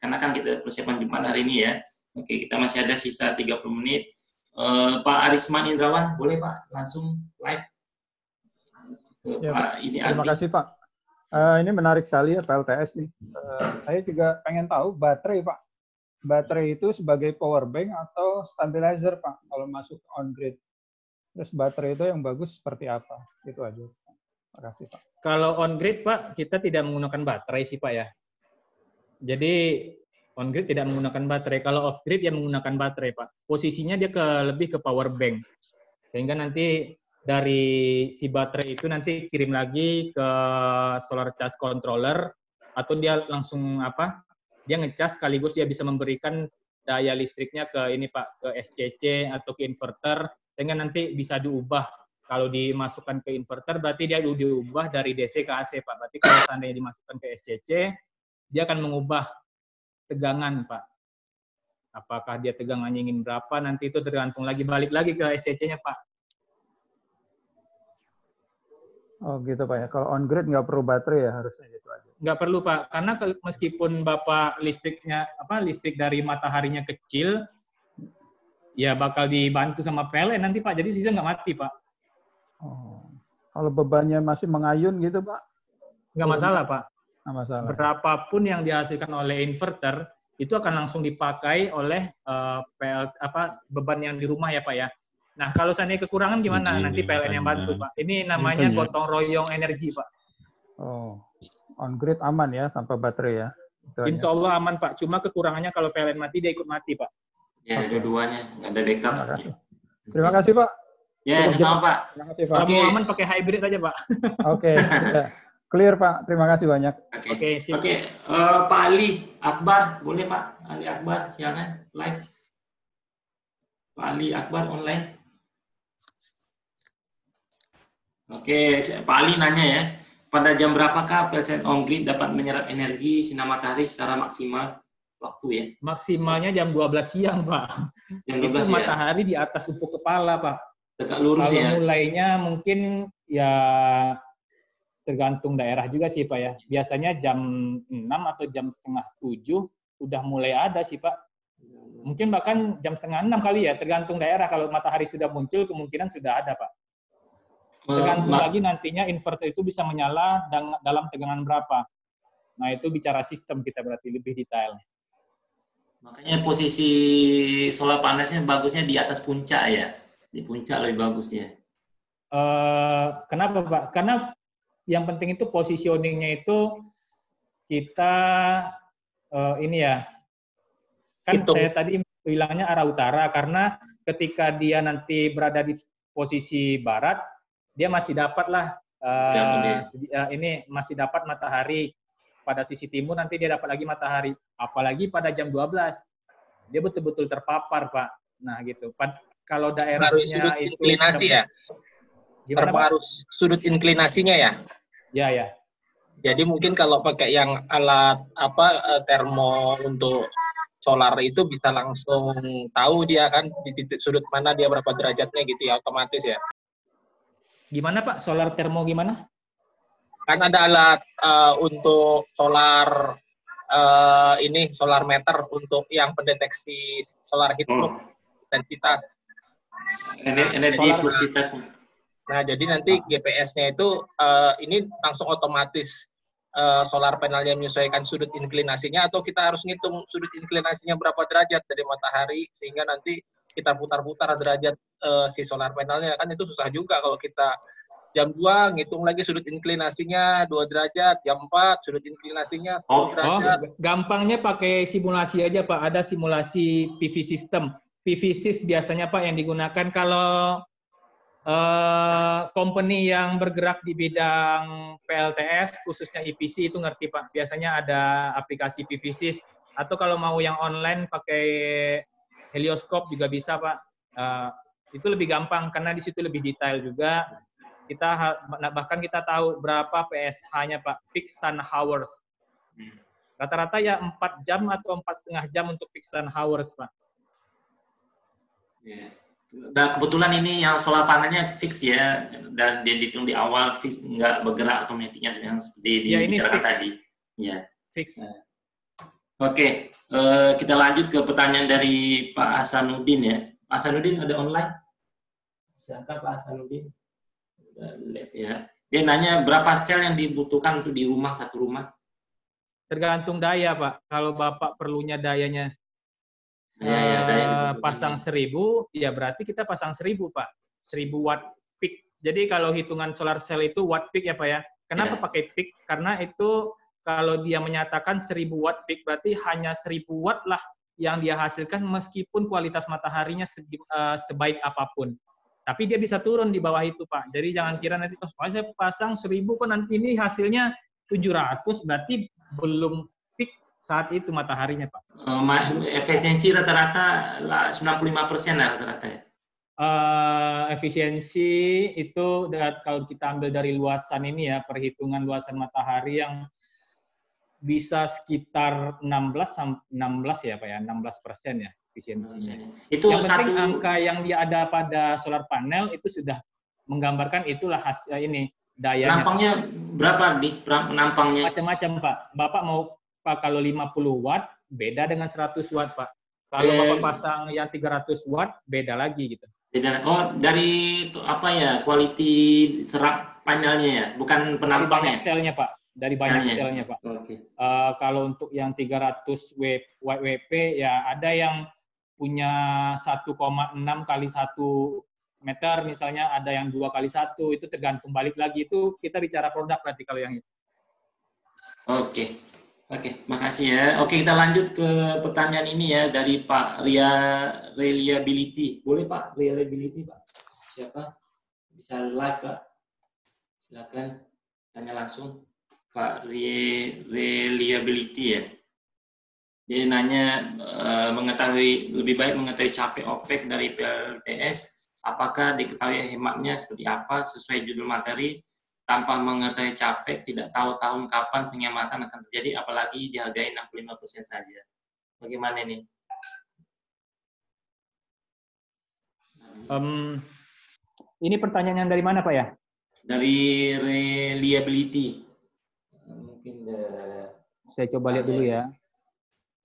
karena kan kita persiapan Jumat hari ini ya. Oke, kita masih ada sisa 30 menit. Eh, Pak Arisman Indrawan, boleh Pak langsung live ke Ya, Pak ini Terima Ardi. kasih Pak. Eh, ini menarik sekali ya PLTS nih. Eh, saya juga pengen tahu baterai Pak. Baterai itu sebagai power bank atau stabilizer Pak kalau masuk on grid. Terus baterai itu yang bagus seperti apa? Itu aja. Terima kasih Pak. Kalau on grid Pak, kita tidak menggunakan baterai sih Pak ya. Jadi on grid tidak menggunakan baterai. Kalau off grid ya menggunakan baterai Pak. Posisinya dia ke lebih ke power bank. Sehingga nanti dari si baterai itu nanti kirim lagi ke solar charge controller atau dia langsung apa? Dia ngecas sekaligus dia bisa memberikan daya listriknya ke ini Pak, ke SCC atau ke inverter sehingga nanti bisa diubah kalau dimasukkan ke inverter berarti dia di- diubah dari DC ke AC Pak. Berarti kalau seandainya dimasukkan ke SCC, dia akan mengubah tegangan Pak. Apakah dia tegangannya ingin berapa, nanti itu tergantung lagi, balik lagi ke SCC-nya Pak. Oh gitu Pak ya. Kalau on grid nggak perlu baterai ya harusnya gitu aja. Nggak perlu Pak, karena meskipun Bapak listriknya, apa listrik dari mataharinya kecil, ya bakal dibantu sama PLN nanti Pak, jadi sisa nggak mati Pak. Oh. Kalau bebannya masih mengayun gitu Pak? Nggak masalah Pak. Masalah. berapapun yang dihasilkan oleh inverter itu akan langsung dipakai oleh eh, PL apa beban yang di rumah ya Pak ya. Nah kalau seandainya kekurangan gimana? Begini Nanti PLN yang bantu Pak. Ini namanya Makanya. gotong royong energi Pak. Oh. On grid aman ya tanpa baterai ya. Itu aja. Insya Allah aman Pak. Cuma kekurangannya kalau PLN mati dia ikut mati Pak. Ya, dua-duanya nggak ada backup. Terima kasih Pak. Ya, Cukup sama. Pak. Terima kasih Pak. Kalau mau aman pakai hybrid aja Pak. Oke. ya. Clear Pak. Terima kasih banyak. Oke, Oke, eh, Pak Ali Akbar, boleh Pak Ali Akbar, silakan live. Pak Ali Akbar online. Oke, Pak Ali nanya ya, pada jam berapakah PLN on grid dapat menyerap energi sinar matahari secara maksimal waktu ya? Maksimalnya jam 12 siang Pak. Jam itu 12 ya? matahari di atas ufuk kepala Pak. Tegak lurus Kalau ya? mulainya mungkin ya tergantung daerah juga sih Pak ya. Biasanya jam 6 atau jam setengah 7 udah mulai ada sih Pak. Mungkin bahkan jam setengah 6 kali ya, tergantung daerah. Kalau matahari sudah muncul, kemungkinan sudah ada Pak. Tergantung lagi nantinya inverter itu bisa menyala dalam tegangan berapa. Nah itu bicara sistem kita berarti lebih detail. Makanya posisi solar panelnya bagusnya di atas puncak ya, di puncak lebih bagus ya. Eh, kenapa Pak? Karena yang penting itu positioningnya itu kita eh, ini ya, kan Hitung. saya tadi bilangnya arah utara karena ketika dia nanti berada di posisi barat, dia masih dapatlah eh, Ya, eh, ini masih dapat matahari pada sisi timur nanti dia dapat lagi matahari, apalagi pada jam 12 dia betul-betul terpapar Pak. Nah gitu. Pad- kalau daerahnya itu inklinasi ya? Gimana, Pak? Terpengaruh sudut inklinasinya ya? Ya, ya. Jadi mungkin kalau pakai yang alat apa eh, termo untuk solar itu bisa langsung tahu dia kan di titik sudut mana dia berapa derajatnya gitu ya otomatis ya. Gimana Pak? Solar termo gimana? Kan ada alat eh, untuk solar eh, ini solar meter untuk yang pendeteksi solar heat Hmm. intensitas. Ener- Energi intensitas. Nah, jadi nanti GPS-nya itu eh, ini langsung otomatis eh, solar panelnya menyesuaikan sudut inklinasinya atau kita harus ngitung sudut inklinasinya berapa derajat dari matahari sehingga nanti kita putar-putar derajat eh, si solar panelnya kan itu susah juga kalau kita jam 2 ngitung lagi sudut inklinasinya 2 derajat, jam 4 sudut inklinasinya 10 Oh, derajat. gampangnya pakai simulasi aja Pak. Ada simulasi PV system. PV sys biasanya Pak yang digunakan kalau eh, company yang bergerak di bidang PLTS, khususnya EPC itu ngerti Pak. Biasanya ada aplikasi PVSys atau kalau mau yang online pakai helioscope juga bisa Pak. Eh, itu lebih gampang karena di situ lebih detail juga. Kita bahkan kita tahu berapa PSH-nya Pak, peak sun hours. Rata-rata ya 4 jam atau empat setengah jam untuk peak sun hours Pak. Ya. Dan kebetulan ini yang solar panelnya fix ya dan dia dihitung di awal fix nggak bergerak otomatiknya yang seperti Ya, dibicarakan tadi. Ya. Fix. Oke, eh, kita lanjut ke pertanyaan dari Pak Hasanuddin ya. Pak Hasanuddin ada online? Silakan Pak Hasanuddin. Ya. Dia nanya berapa sel yang dibutuhkan untuk di rumah satu rumah? Tergantung daya, Pak. Kalau Bapak perlunya dayanya Ya, ya, daya eh, dibutuhkan. pasang seribu, ya berarti kita pasang seribu, Pak. Seribu watt peak. Jadi kalau hitungan solar cell itu watt peak ya, Pak ya. Kenapa Ya. pakai peak? Karena itu kalau dia menyatakan seribu watt peak, berarti hanya seribu watt lah yang dia hasilkan meskipun kualitas mataharinya eh, sebaik apa pun. Tapi dia bisa turun di bawah itu, Pak. Jadi jangan kira nanti, oh, saya pasang seribu kok nanti ini hasilnya 700, berarti belum saat itu mataharinya, Pak. Eh, efisiensi rata-rata lah 95 persen lah rata-rata ya. Eh, efisiensi itu kalau kita ambil dari luasan ini ya perhitungan luasan matahari yang bisa sekitar 16 sam- 16 ya Pak ya 16 persen ya efisiensinya. Itu yang penting satu- angka yang dia ada pada solar panel itu sudah menggambarkan itulah hasil ini dayanya. Penampangnya berapa di penampangnya? Macam-macam Pak. Bapak mau Pak kalau 50 watt beda dengan 100 watt Pak. Kalau Eh. Bapak pasang yang 300 watt beda lagi gitu. Beda. Oh, dari apa ya? Quality serap panelnya ya, bukan Dari penampangnya. selnya Pak. Dari banyak Selnya. selnya Pak. Oke. Eh, kalau untuk yang 300 W, WP ya ada yang punya 1,6 kali 1 meter misalnya ada yang dua kali satu itu tergantung balik lagi itu kita bicara produk berarti kalau yang itu. Oke. Oke, makasih ya. Oke, kita lanjut ke pertanyaan ini ya dari Pak Ria Reliability. Boleh Pak, Reliability Pak? Siapa? Bisa live Pak? Silakan tanya langsung. Pak Re- Reliability ya. Dia nanya eh, mengetahui lebih baik mengetahui capek OPEC dari PLTS, apakah diketahui hematnya seperti apa sesuai judul materi tanpa mengetahui capek, tidak tahu tahun kapan penghematan akan terjadi, apalagi dihargai 65% saja. Bagaimana ini? Em, ini pertanyaan yang dari mana Pak ya? Dari reliability. Mungkin dari Saya coba lihat dulu ya.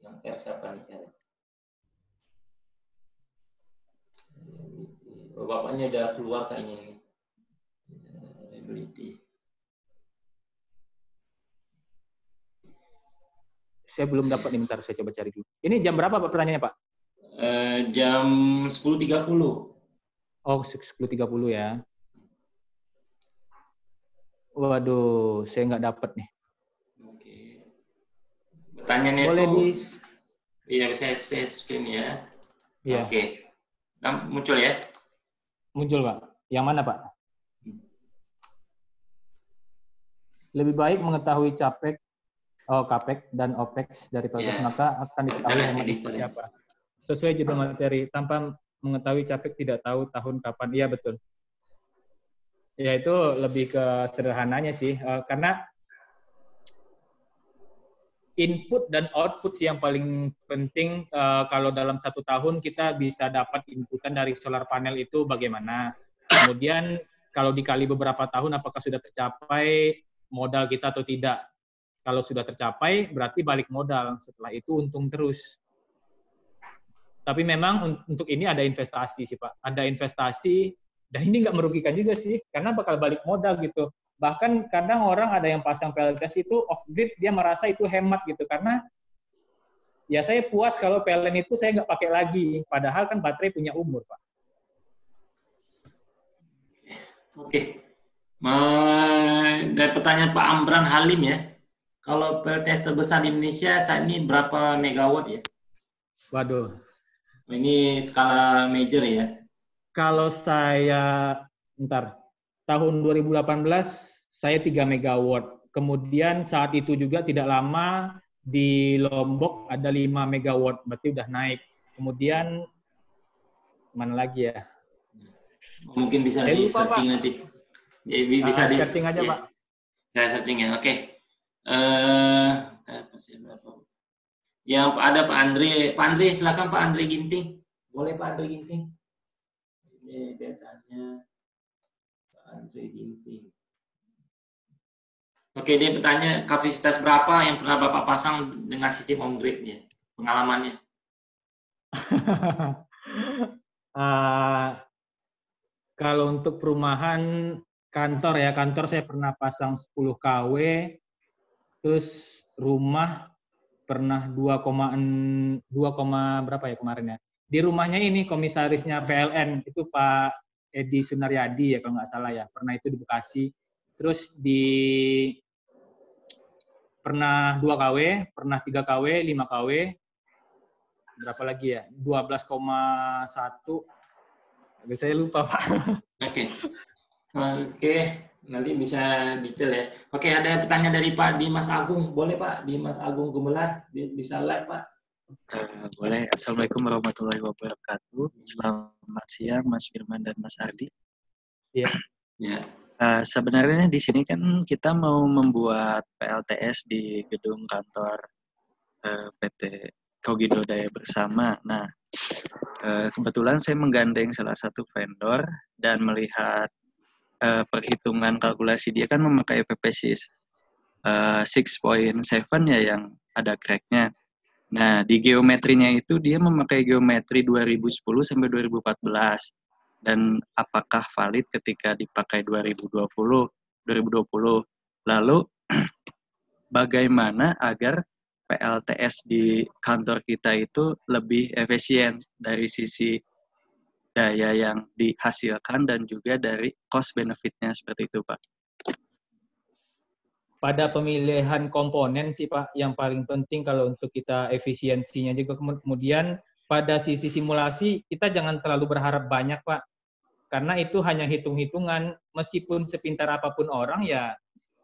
yang R siapa nih? R? Oh, bapaknya udah keluar kayaknya ini. Reliability. Saya belum dapat nih, bentar saya coba cari dulu. Ini jam berapa Pak pertanyaannya Pak? Eh, jam 10.30. Oh, 10.30 ya. Waduh, saya nggak dapat nih. Pertanyaannya Boleh itu, di- iya saya share screen ya. Iya. Oke. Nah, muncul ya? Muncul Pak. Yang mana Pak? Lebih baik mengetahui capek, oh, capek dan opex dari Iya. maka akan diketahui Ada hemat seperti situ. apa. Sesuai judul materi, tanpa mengetahui capek tidak tahu tahun kapan. Iya betul. Ya itu lebih ke sederhananya sih, Eh, karena input dan output sih yang paling penting eh, kalau dalam satu tahun kita bisa dapat inputan dari solar panel itu bagaimana. Kemudian kalau dikali beberapa tahun apakah sudah tercapai modal kita atau tidak. Kalau sudah tercapai berarti balik modal. Setelah itu untung terus. Tapi memang un- untuk ini ada investasi sih Pak. Ada investasi dan ini nggak merugikan juga sih karena bakal balik modal gitu. Bahkan kadang orang ada yang pasang PLTS itu off grid dia merasa itu hemat gitu karena ya saya puas kalau PLN itu saya nggak pakai lagi. Padahal kan baterai punya umur Pak. Oke. Dari pertanyaan Pak Amran Halim ya. Kalau PLTS terbesar di Indonesia saat ini berapa megawatt ya? Waduh. Ini skala major ya. Kalau saya Ntar, tahun 2018 saya 3 megawatt. Kemudian saat itu juga tidak lama di Lombok ada 5 megawatt, berarti udah naik. Kemudian mana lagi ya? Mungkin bisa Saya di searching nanti. Ya, bi- bisa Ah, di searching aja, ya. Pak. Ya, searching ya. Oke. Eh, sih berapa? Yang ada Pak Andre, Pak Andre silakan Pak Andre Ginting. Boleh Pak Andre Ginting? Ini dia tanya Pak Andre Ginting. Oke, dia bertanya kapasitas berapa yang pernah Bapak pasang dengan sistem on grid ya? Pengalamannya. Ah, kalau untuk perumahan kantor ya, kantor saya pernah pasang 10 kW, terus rumah pernah 2, 2, berapa ya kemarin ya? Di rumahnya ini komisarisnya PLN itu Pak Edi Sunaryadi ya kalau nggak salah ya, pernah itu di Bekasi. Terus di pernah 2 KW, pernah 3 KW, 5 KW, berapa lagi ya? 12,1. Tapi saya lupa, Pak. Oke. Oke, nanti bisa detail ya. Oke, ada pertanyaan dari Pak Dimas Agung. Boleh Pak, Dimas Agung Gumelar, Bi- bisa live Pak. Eh, boleh. Assalamualaikum warahmatullahi wabarakatuh. Selamat siang, Mas Firman dan Mas Ardi. Iya. Ya. Eh, sebenarnya di sini kan kita mau membuat PLTS di gedung kantor eh, PT Kogindo Daya Bersama. Nah, eh, kebetulan saya menggandeng salah satu vendor dan melihat eh, perhitungan kalkulasi dia kan memakai PPSys eh, 6.7 ya yang ada cracknya. Nah, di geometrinya itu dia memakai geometri 2010 sampai 2014. Dan apakah valid ketika dipakai 2020, 2020? Lalu bagaimana agar PLTS di kantor kita itu lebih efisien dari sisi daya yang dihasilkan dan juga dari cost benefitnya seperti itu, Pak. pada pemilihan komponen sih Pak yang paling penting kalau untuk kita efisiensinya juga. Kemu- kemudian pada sisi simulasi kita jangan terlalu berharap banyak Pak. Karena itu hanya hitung-hitungan. Meskipun sepintar apa pun orang ya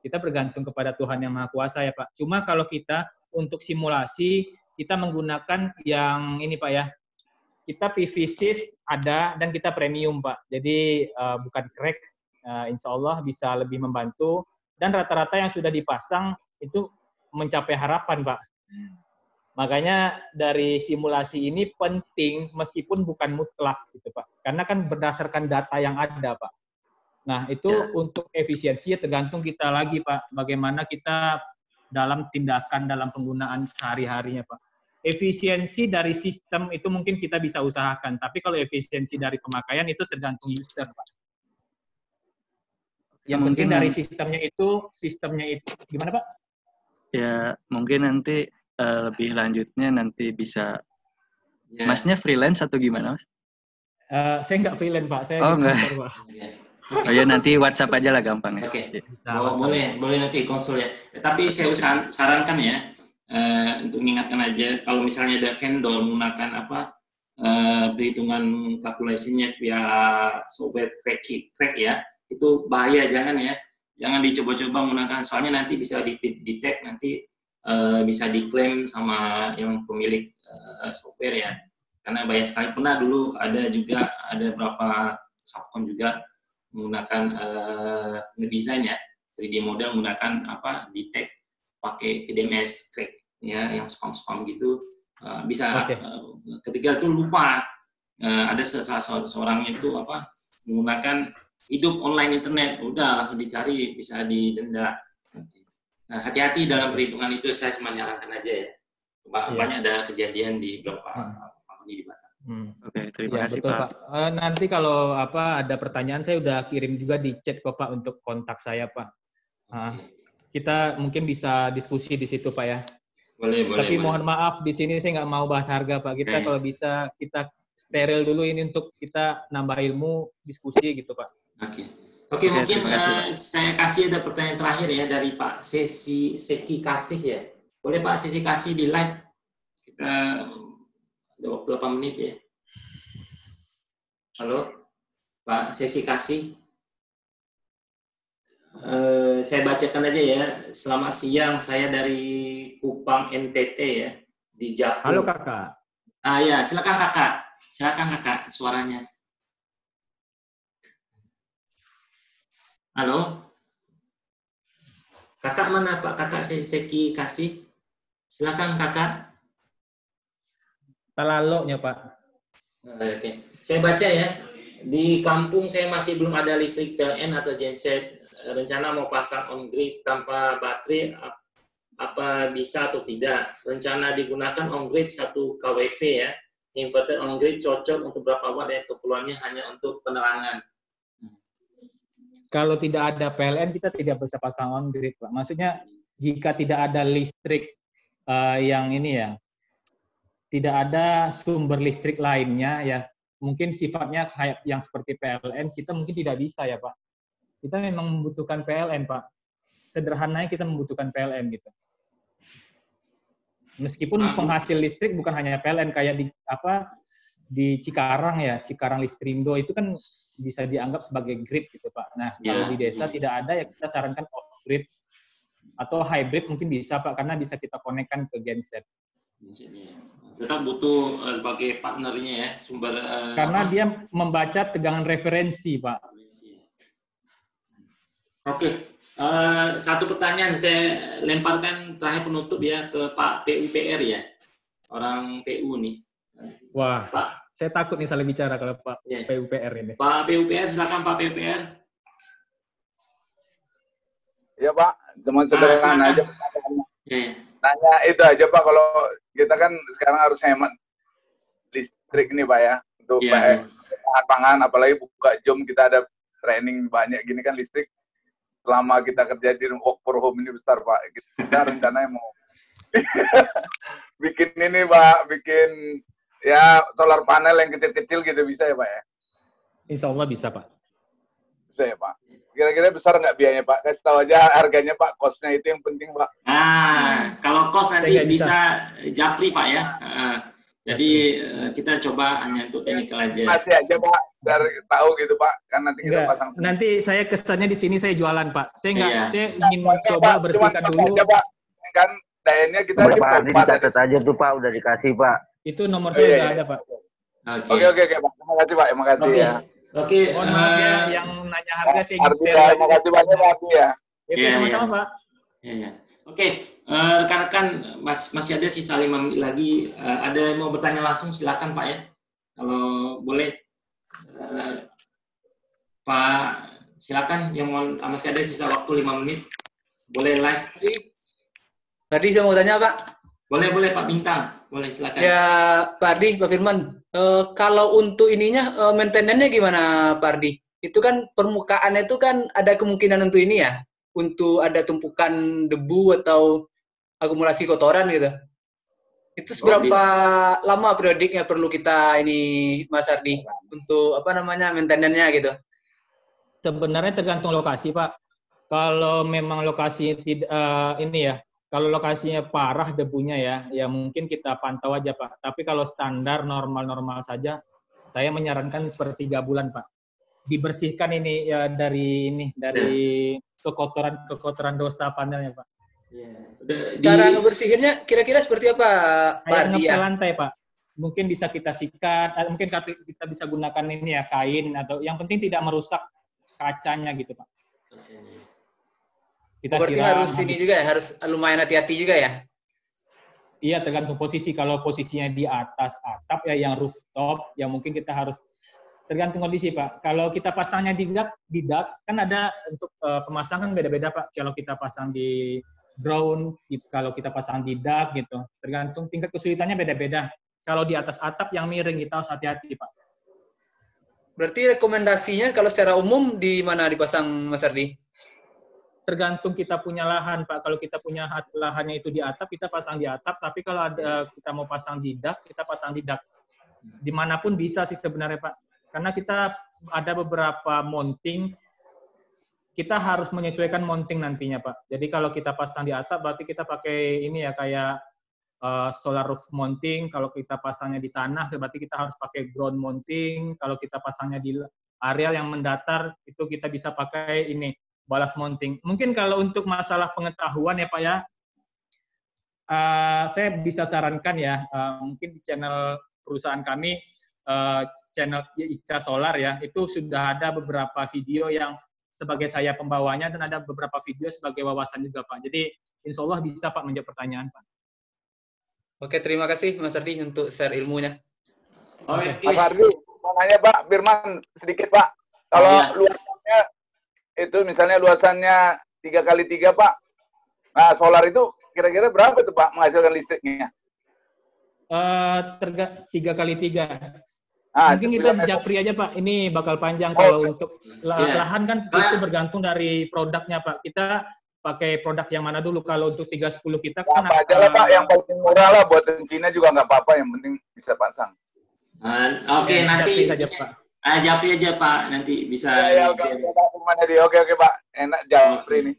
kita bergantung kepada Tuhan yang Maha Kuasa ya Pak. Cuma kalau kita untuk simulasi kita menggunakan yang ini Pak ya kita PVSys ada dan kita premium Pak jadi eh, bukan crack Eh, insya Allah bisa lebih membantu dan rata-rata yang sudah dipasang itu mencapai harapan, Pak. Makanya dari simulasi ini penting meskipun bukan mutlak gitu, Pak. Karena kan berdasarkan data yang ada, Pak. Nah, itu untuk efisiensi ya tergantung kita lagi, Pak. Bagaimana kita dalam tindakan dalam penggunaan sehari-harinya, Pak. Efisiensi dari sistem itu mungkin kita bisa usahakan, tapi kalau efisiensi dari pemakaian itu tergantung user, Pak. Yang penting Mungkin dari sistemnya itu, sistemnya itu gimana Pak? Ya, mungkin nanti eh, lebih lanjutnya nanti bisa Ya. Masnya freelance atau gimana, Mas? Eh, saya nggak freelance Pak, saya Oh, di nggak. kantor, Pak. Oh ya nanti WhatsApp aja lah gampang ya. Oke. Nah, Oh, boleh, boleh nanti konsul ya. Tapi saya sarankan ya, eh, untuk mengingatkan aja, kalau misalnya ada vendor menggunakan apa eh, perhitungan kalkulasinya via software track, track ya, itu bahaya jangan ya, jangan dicoba-coba menggunakan soalnya nanti bisa detect nanti eh, bisa diklaim sama yang pemilik eh, software ya, karena banyak sekali pernah dulu ada juga ada beberapa subcon juga menggunakan eh, ngedesain ya 3D model menggunakan apa detect pakai TDMS track ya yang spam spam gitu eh, bisa Oke. eh, ketika itu lupa eh, ada salah se- seorang itu apa menggunakan hidup online internet udah langsung dicari bisa didenda nah hati-hati dalam perhitungan itu saya cuma nyarankan aja ya Ba- Iya. banyak ada kejadian di beberapa company di Batam Hmm. Oke, terima Ya, kasih betul, Pak. Pak. Eh, nanti kalau apa ada pertanyaan saya udah kirim juga di chat kok Pak untuk kontak saya Pak. Ah, kita mungkin bisa diskusi di situ Pak ya. Boleh boleh Tapi boleh. mohon maaf di sini saya nggak mau bahas harga Pak. Kita Oke. kalau bisa kita steril dulu ini untuk kita nambah ilmu diskusi gitu Pak. Oke. Oke, Oke, mungkin terima kasih, eh, saya kasih ada pertanyaan terakhir ya dari Pak Sesi Seki Kasih ya. Boleh Pak Sesi Kasih di live? Kita ada waktu 8 menit ya. Halo, Pak Sesi Kasih. Eh, saya bacakan aja ya. Selamat siang, saya dari Kupang NTT ya di Japur. Halo kakak. Ah ya, silakan kakak. Silakan kakak suaranya. Halo. Kakak mana Pak? Kakak saya Seki kasih. Silakan kakak. Talaloknya Pak. Oke, saya baca ya. Di kampung saya masih belum ada listrik PLN atau genset. Rencana mau pasang on grid tanpa baterai ap- apa bisa atau tidak? Rencana digunakan on grid 1 kWp ya. Inverter on grid cocok untuk berapa watt ya? Keperluannya hanya untuk penerangan. Kalau tidak ada PLN kita tidak bisa pasang on grid Pak. Maksudnya jika tidak ada listrik eh, yang ini ya, tidak ada sumber listrik lainnya ya mungkin sifatnya yang seperti PLN kita mungkin tidak bisa ya Pak. Kita memang membutuhkan PLN Pak. Sederhananya kita membutuhkan PLN gitu. Meskipun penghasil listrik bukan hanya PLN kayak di apa di Cikarang ya, Cikarang Listrindo itu kan bisa dianggap sebagai grid gitu Pak. Nah, kalau Ya. di desa tidak ada ya kita sarankan off grid atau hybrid mungkin bisa Pak karena bisa kita konekkan ke genset. Tetap butuh eh, sebagai partnernya ya, sumber eh, Karena apa? dia membaca tegangan referensi, Pak. Oke, eh, satu pertanyaan saya lemparkan terakhir penutup ya ke Pak PUPR ya, orang PU nih. Wah, saya takut nih salah bicara kalau Pak Iya. PUPR ini. Pak PUPR, silakan Pak PUPR. Ya Pak, cuman sederhana aja. Ya, Nanya itu aja Pak, kalau kita kan sekarang harus hemat listrik nih Pak ya, untuk Iya, PX, pangan, apalagi buka jam kita ada training banyak gini kan listrik selama kita kerja di work for home ini besar Pak. Kita rencananya mau bikin ini Pak, bikin ya solar panel yang kecil-kecil gitu bisa ya Pak ya? Insya Allah bisa, Pak. Bisa ya Pak. Kira-kira besar nggak biayanya Pak? Kasih tahu aja harganya Pak, costnya itu yang penting Pak. Nah, kalau kos nanti bisa. bisa. japri Pak ya. Heeh. jadi eh, kita coba hanya untuk technical aja. Masih aja Pak, biar tahu gitu Pak. Kan nanti kita Enggak, pasang nanti saya kesannya di sini saya jualan, Pak. Saya nggak, Iya. saya ingin mencoba bersihkan Cuman dulu. aja Pak. Kan dayanya kita Nomor di Pak tadi. dicatat aja tuh Pak, udah dikasih Pak. Itu nomor Oh, saya iya, iya. ada, Pak. Oke oke oke Pak. Terima kasih Pak. Terima kasih Oke. ya. Oke. Mohon maaf ya, eh, yang nanya harga saya ingin steril terima kasih banyak Pak ya. Oke, Iya, sama-sama, iya. Pak. Ya, ya. Oke, eh, rekan-rekan mas, masih ada sisa lima menit lagi. Eh, ada yang mau bertanya langsung silakan Pak ya. Kalau boleh, eh, Pak silakan yang mau masih ada sisa waktu lima menit. Boleh live. Tadi saya mau tanya Pak. Boleh boleh Pak Bintang. Boleh silakan. Ya Pak Ardi, Pak Firman. Eh, kalau untuk ininya eh, maintenance-nya gimana Pak Ardi? Itu kan permukaannya itu kan ada kemungkinan untuk ini ya, untuk ada tumpukan debu atau akumulasi kotoran gitu. Itu seberapa lama periodiknya perlu kita ini Mas Ardi untuk apa namanya maintenance-nya gitu? Sebenarnya tergantung lokasi, Pak. Kalau memang lokasi tidak eh, ini ya, kalau lokasinya parah debunya ya, ya mungkin kita pantau aja, Pak. Tapi kalau standar normal-normal saja, saya menyarankan per tiga bulan, Pak. Dibersihkan ini ya dari ini dari kekotoran-kekotoran dosa panelnya, Pak. Cara ngebersihinnya kira-kira seperti apa Pak Kayak Ardi ngepel ya? lantai, Pak. Mungkin bisa kita sikat, eh, mungkin kita kita bisa gunakan ini ya kain atau yang penting tidak merusak kacanya gitu, Pak. Kita Berarti siram, harus ini juga ya, harus lumayan hati-hati juga ya? Iya tergantung posisi. Kalau posisinya di atas atap ya yang rooftop, ya mungkin kita harus tergantung kondisi Pak. Kalau kita pasangnya di dak, di dak kan ada untuk eh, pemasangan beda-beda Pak. Kalau kita pasang di ground, kalau kita pasang di dak gitu, tergantung tingkat kesulitannya beda-beda. Kalau di atas atap yang miring kita harus hati-hati Pak. Berarti rekomendasinya kalau secara umum di mana dipasang Mas Ardi? tergantung kita punya lahan Pak. Kalau kita punya lahannya itu di atap, kita pasang di atap. Tapi kalau ada kita mau pasang di dak, kita pasang di dak. Di mana pun bisa sih sebenarnya Pak. Karena kita ada beberapa mounting, kita harus menyesuaikan mounting nantinya Pak. Jadi kalau kita pasang di atap, berarti kita pakai ini ya kayak eh, solar roof mounting. Kalau kita pasangnya di tanah, berarti kita harus pakai ground mounting. Kalau kita pasangnya di areal yang mendatar, itu kita bisa pakai ini balas mounting. Mungkin kalau untuk masalah pengetahuan ya Pak ya, eh, saya bisa sarankan ya, eh, mungkin di channel perusahaan kami, channel Ica Solar ya, itu sudah ada beberapa video yang sebagai saya pembawanya dan ada beberapa video sebagai wawasan juga Pak. Jadi insya Allah bisa Pak menjawab pertanyaan Pak. Oke, terima kasih Mas Ardi untuk share ilmunya. Oke. Mas Ardi, mau nanya Pak Firman sedikit Pak. Kalau Iya. luasannya itu misalnya luasannya tiga kali tiga Pak. Nah solar itu kira-kira berapa itu Pak menghasilkan listriknya? Eh, tiga kali tiga. Ah, Mungkin meter. japri aja Pak. Ini bakal panjang kalau untuk Iya. lahan kan itu bergantung dari produknya Pak. Kita pakai produk yang mana dulu? Kalau untuk 310 kita kan Apa aja lah Pak, yang paling murah lah buatan Cina juga nggak apa-apa, yang penting bisa pasang. Ah, Oke, Ya, nanti japri saja, Pak. Ah, japri aja Pak, nanti bisa. Ya, ya, oke, oke, dia? Oke, oke, Pak. Enak Japri nih.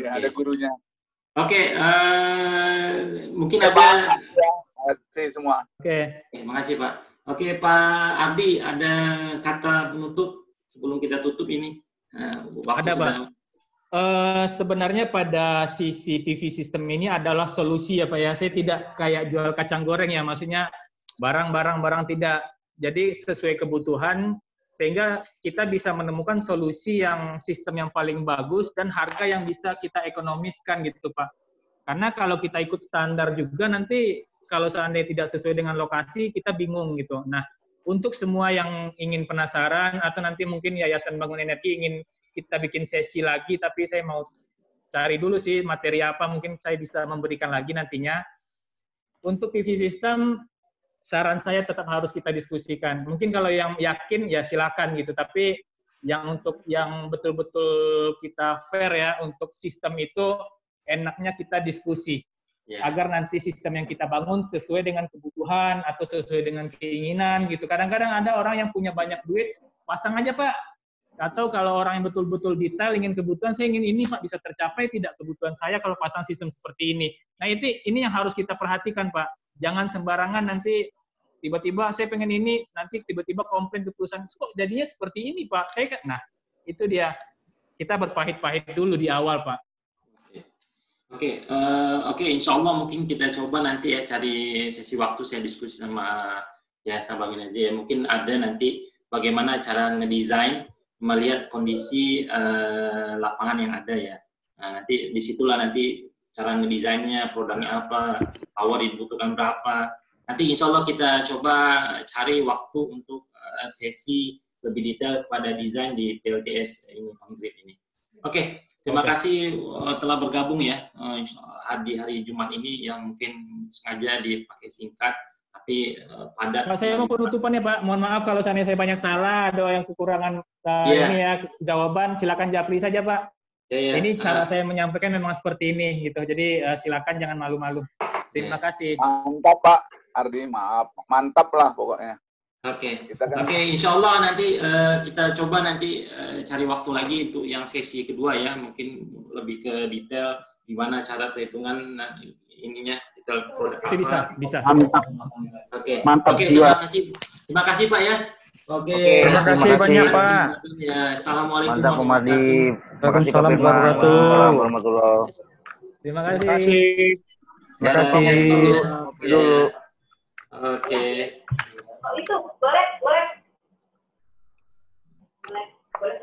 Ya, ada gurunya. Oke, eh, mungkin Ya, ada. Pak. Ya, kasih semua. Oke. Oke, makasih Pak. Oke, Pak Ardi, ada kata penutup sebelum kita tutup ini. Nah, Ada, Pak. sudah- Eh, sebenarnya pada sisi PV system ini adalah solusi ya Pak ya. Saya tidak kayak jual kacang goreng ya, maksudnya barang-barang barang tidak. Jadi sesuai kebutuhan sehingga kita bisa menemukan solusi yang sistem yang paling bagus dan harga yang bisa kita ekonomiskan gitu Pak. Karena kalau kita ikut standar juga nanti kalau seandainya tidak sesuai dengan lokasi kita bingung gitu. Nah, untuk semua yang ingin penasaran atau nanti mungkin Yayasan Bangun Energi ingin kita bikin sesi lagi, tapi saya mau cari dulu sih materi apa mungkin saya bisa memberikan lagi nantinya. Untuk PV system, saran saya tetap harus kita diskusikan. Mungkin kalau yang yakin ya silakan gitu, tapi yang untuk yang betul-betul kita fair ya untuk sistem itu enaknya kita diskusi Ya. agar nanti sistem yang kita bangun sesuai dengan kebutuhan atau sesuai dengan keinginan gitu. Kadang-kadang ada orang yang punya banyak duit, pasang aja Pak. Atau kalau orang yang betul-betul detail ingin kebutuhan, saya ingin ini Pak bisa tercapai tidak kebutuhan saya kalau pasang sistem seperti ini. Nah itu ini yang harus kita perhatikan Pak. Jangan sembarangan nanti tiba-tiba saya pengen ini, nanti tiba-tiba komplain ke perusahaan, kok jadinya seperti ini Pak. Saya nah itu dia. Kita berpahit-pahit dulu di awal Pak. Oke, eh, oke, insya Allah mungkin kita coba nanti ya cari sesi waktu saya diskusi sama ya sahabat aja ya. Mungkin ada nanti bagaimana cara ngedesain melihat kondisi eh, lapangan yang ada ya. Nah, nanti di situlah nanti cara ngedesainnya, produknya apa, power dibutuhkan berapa. Nanti insya Allah kita coba cari waktu untuk eh, sesi lebih detail pada desain di PLTS ini konkret ini. Oke, terima Oke. kasih uh, telah bergabung ya uh, di hari Jumat ini yang mungkin sengaja dipakai singkat tapi uh, padat. Pak, saya mau penutupan ya Pak. Mohon maaf kalau saya banyak salah, ada yang kekurangan uh, Iya. ini ya jawaban, silakan japri saja Pak. Ya, ya. Ini cara Ah. saya menyampaikan memang seperti ini gitu. Jadi uh, silakan jangan malu-malu. Terima kasih. Mantap, Pak. Ardi, maaf. Mantap lah pokoknya. Oke, Kita kan oke, insya Allah nanti eh, kita coba nanti eh, cari waktu lagi untuk yang sesi kedua ya, mungkin lebih ke detail gimana cara perhitungan nah, ininya detail produk Itu bisa, bisa. Mantap. Oke, Mantap oke, jiwa. terima kasih, terima kasih Pak ya. Oke, Oke, terima kasih banyak, Pak. Ya, assalamualaikum Om Ardi. Terima kasih, Pak Waalaikumsalam Firman. warahmatullahi Waalaikumsalam warahmatullahi Terima kasih. Terima kasih. Terima kasih. Oke. itu boleh boleh boleh boleh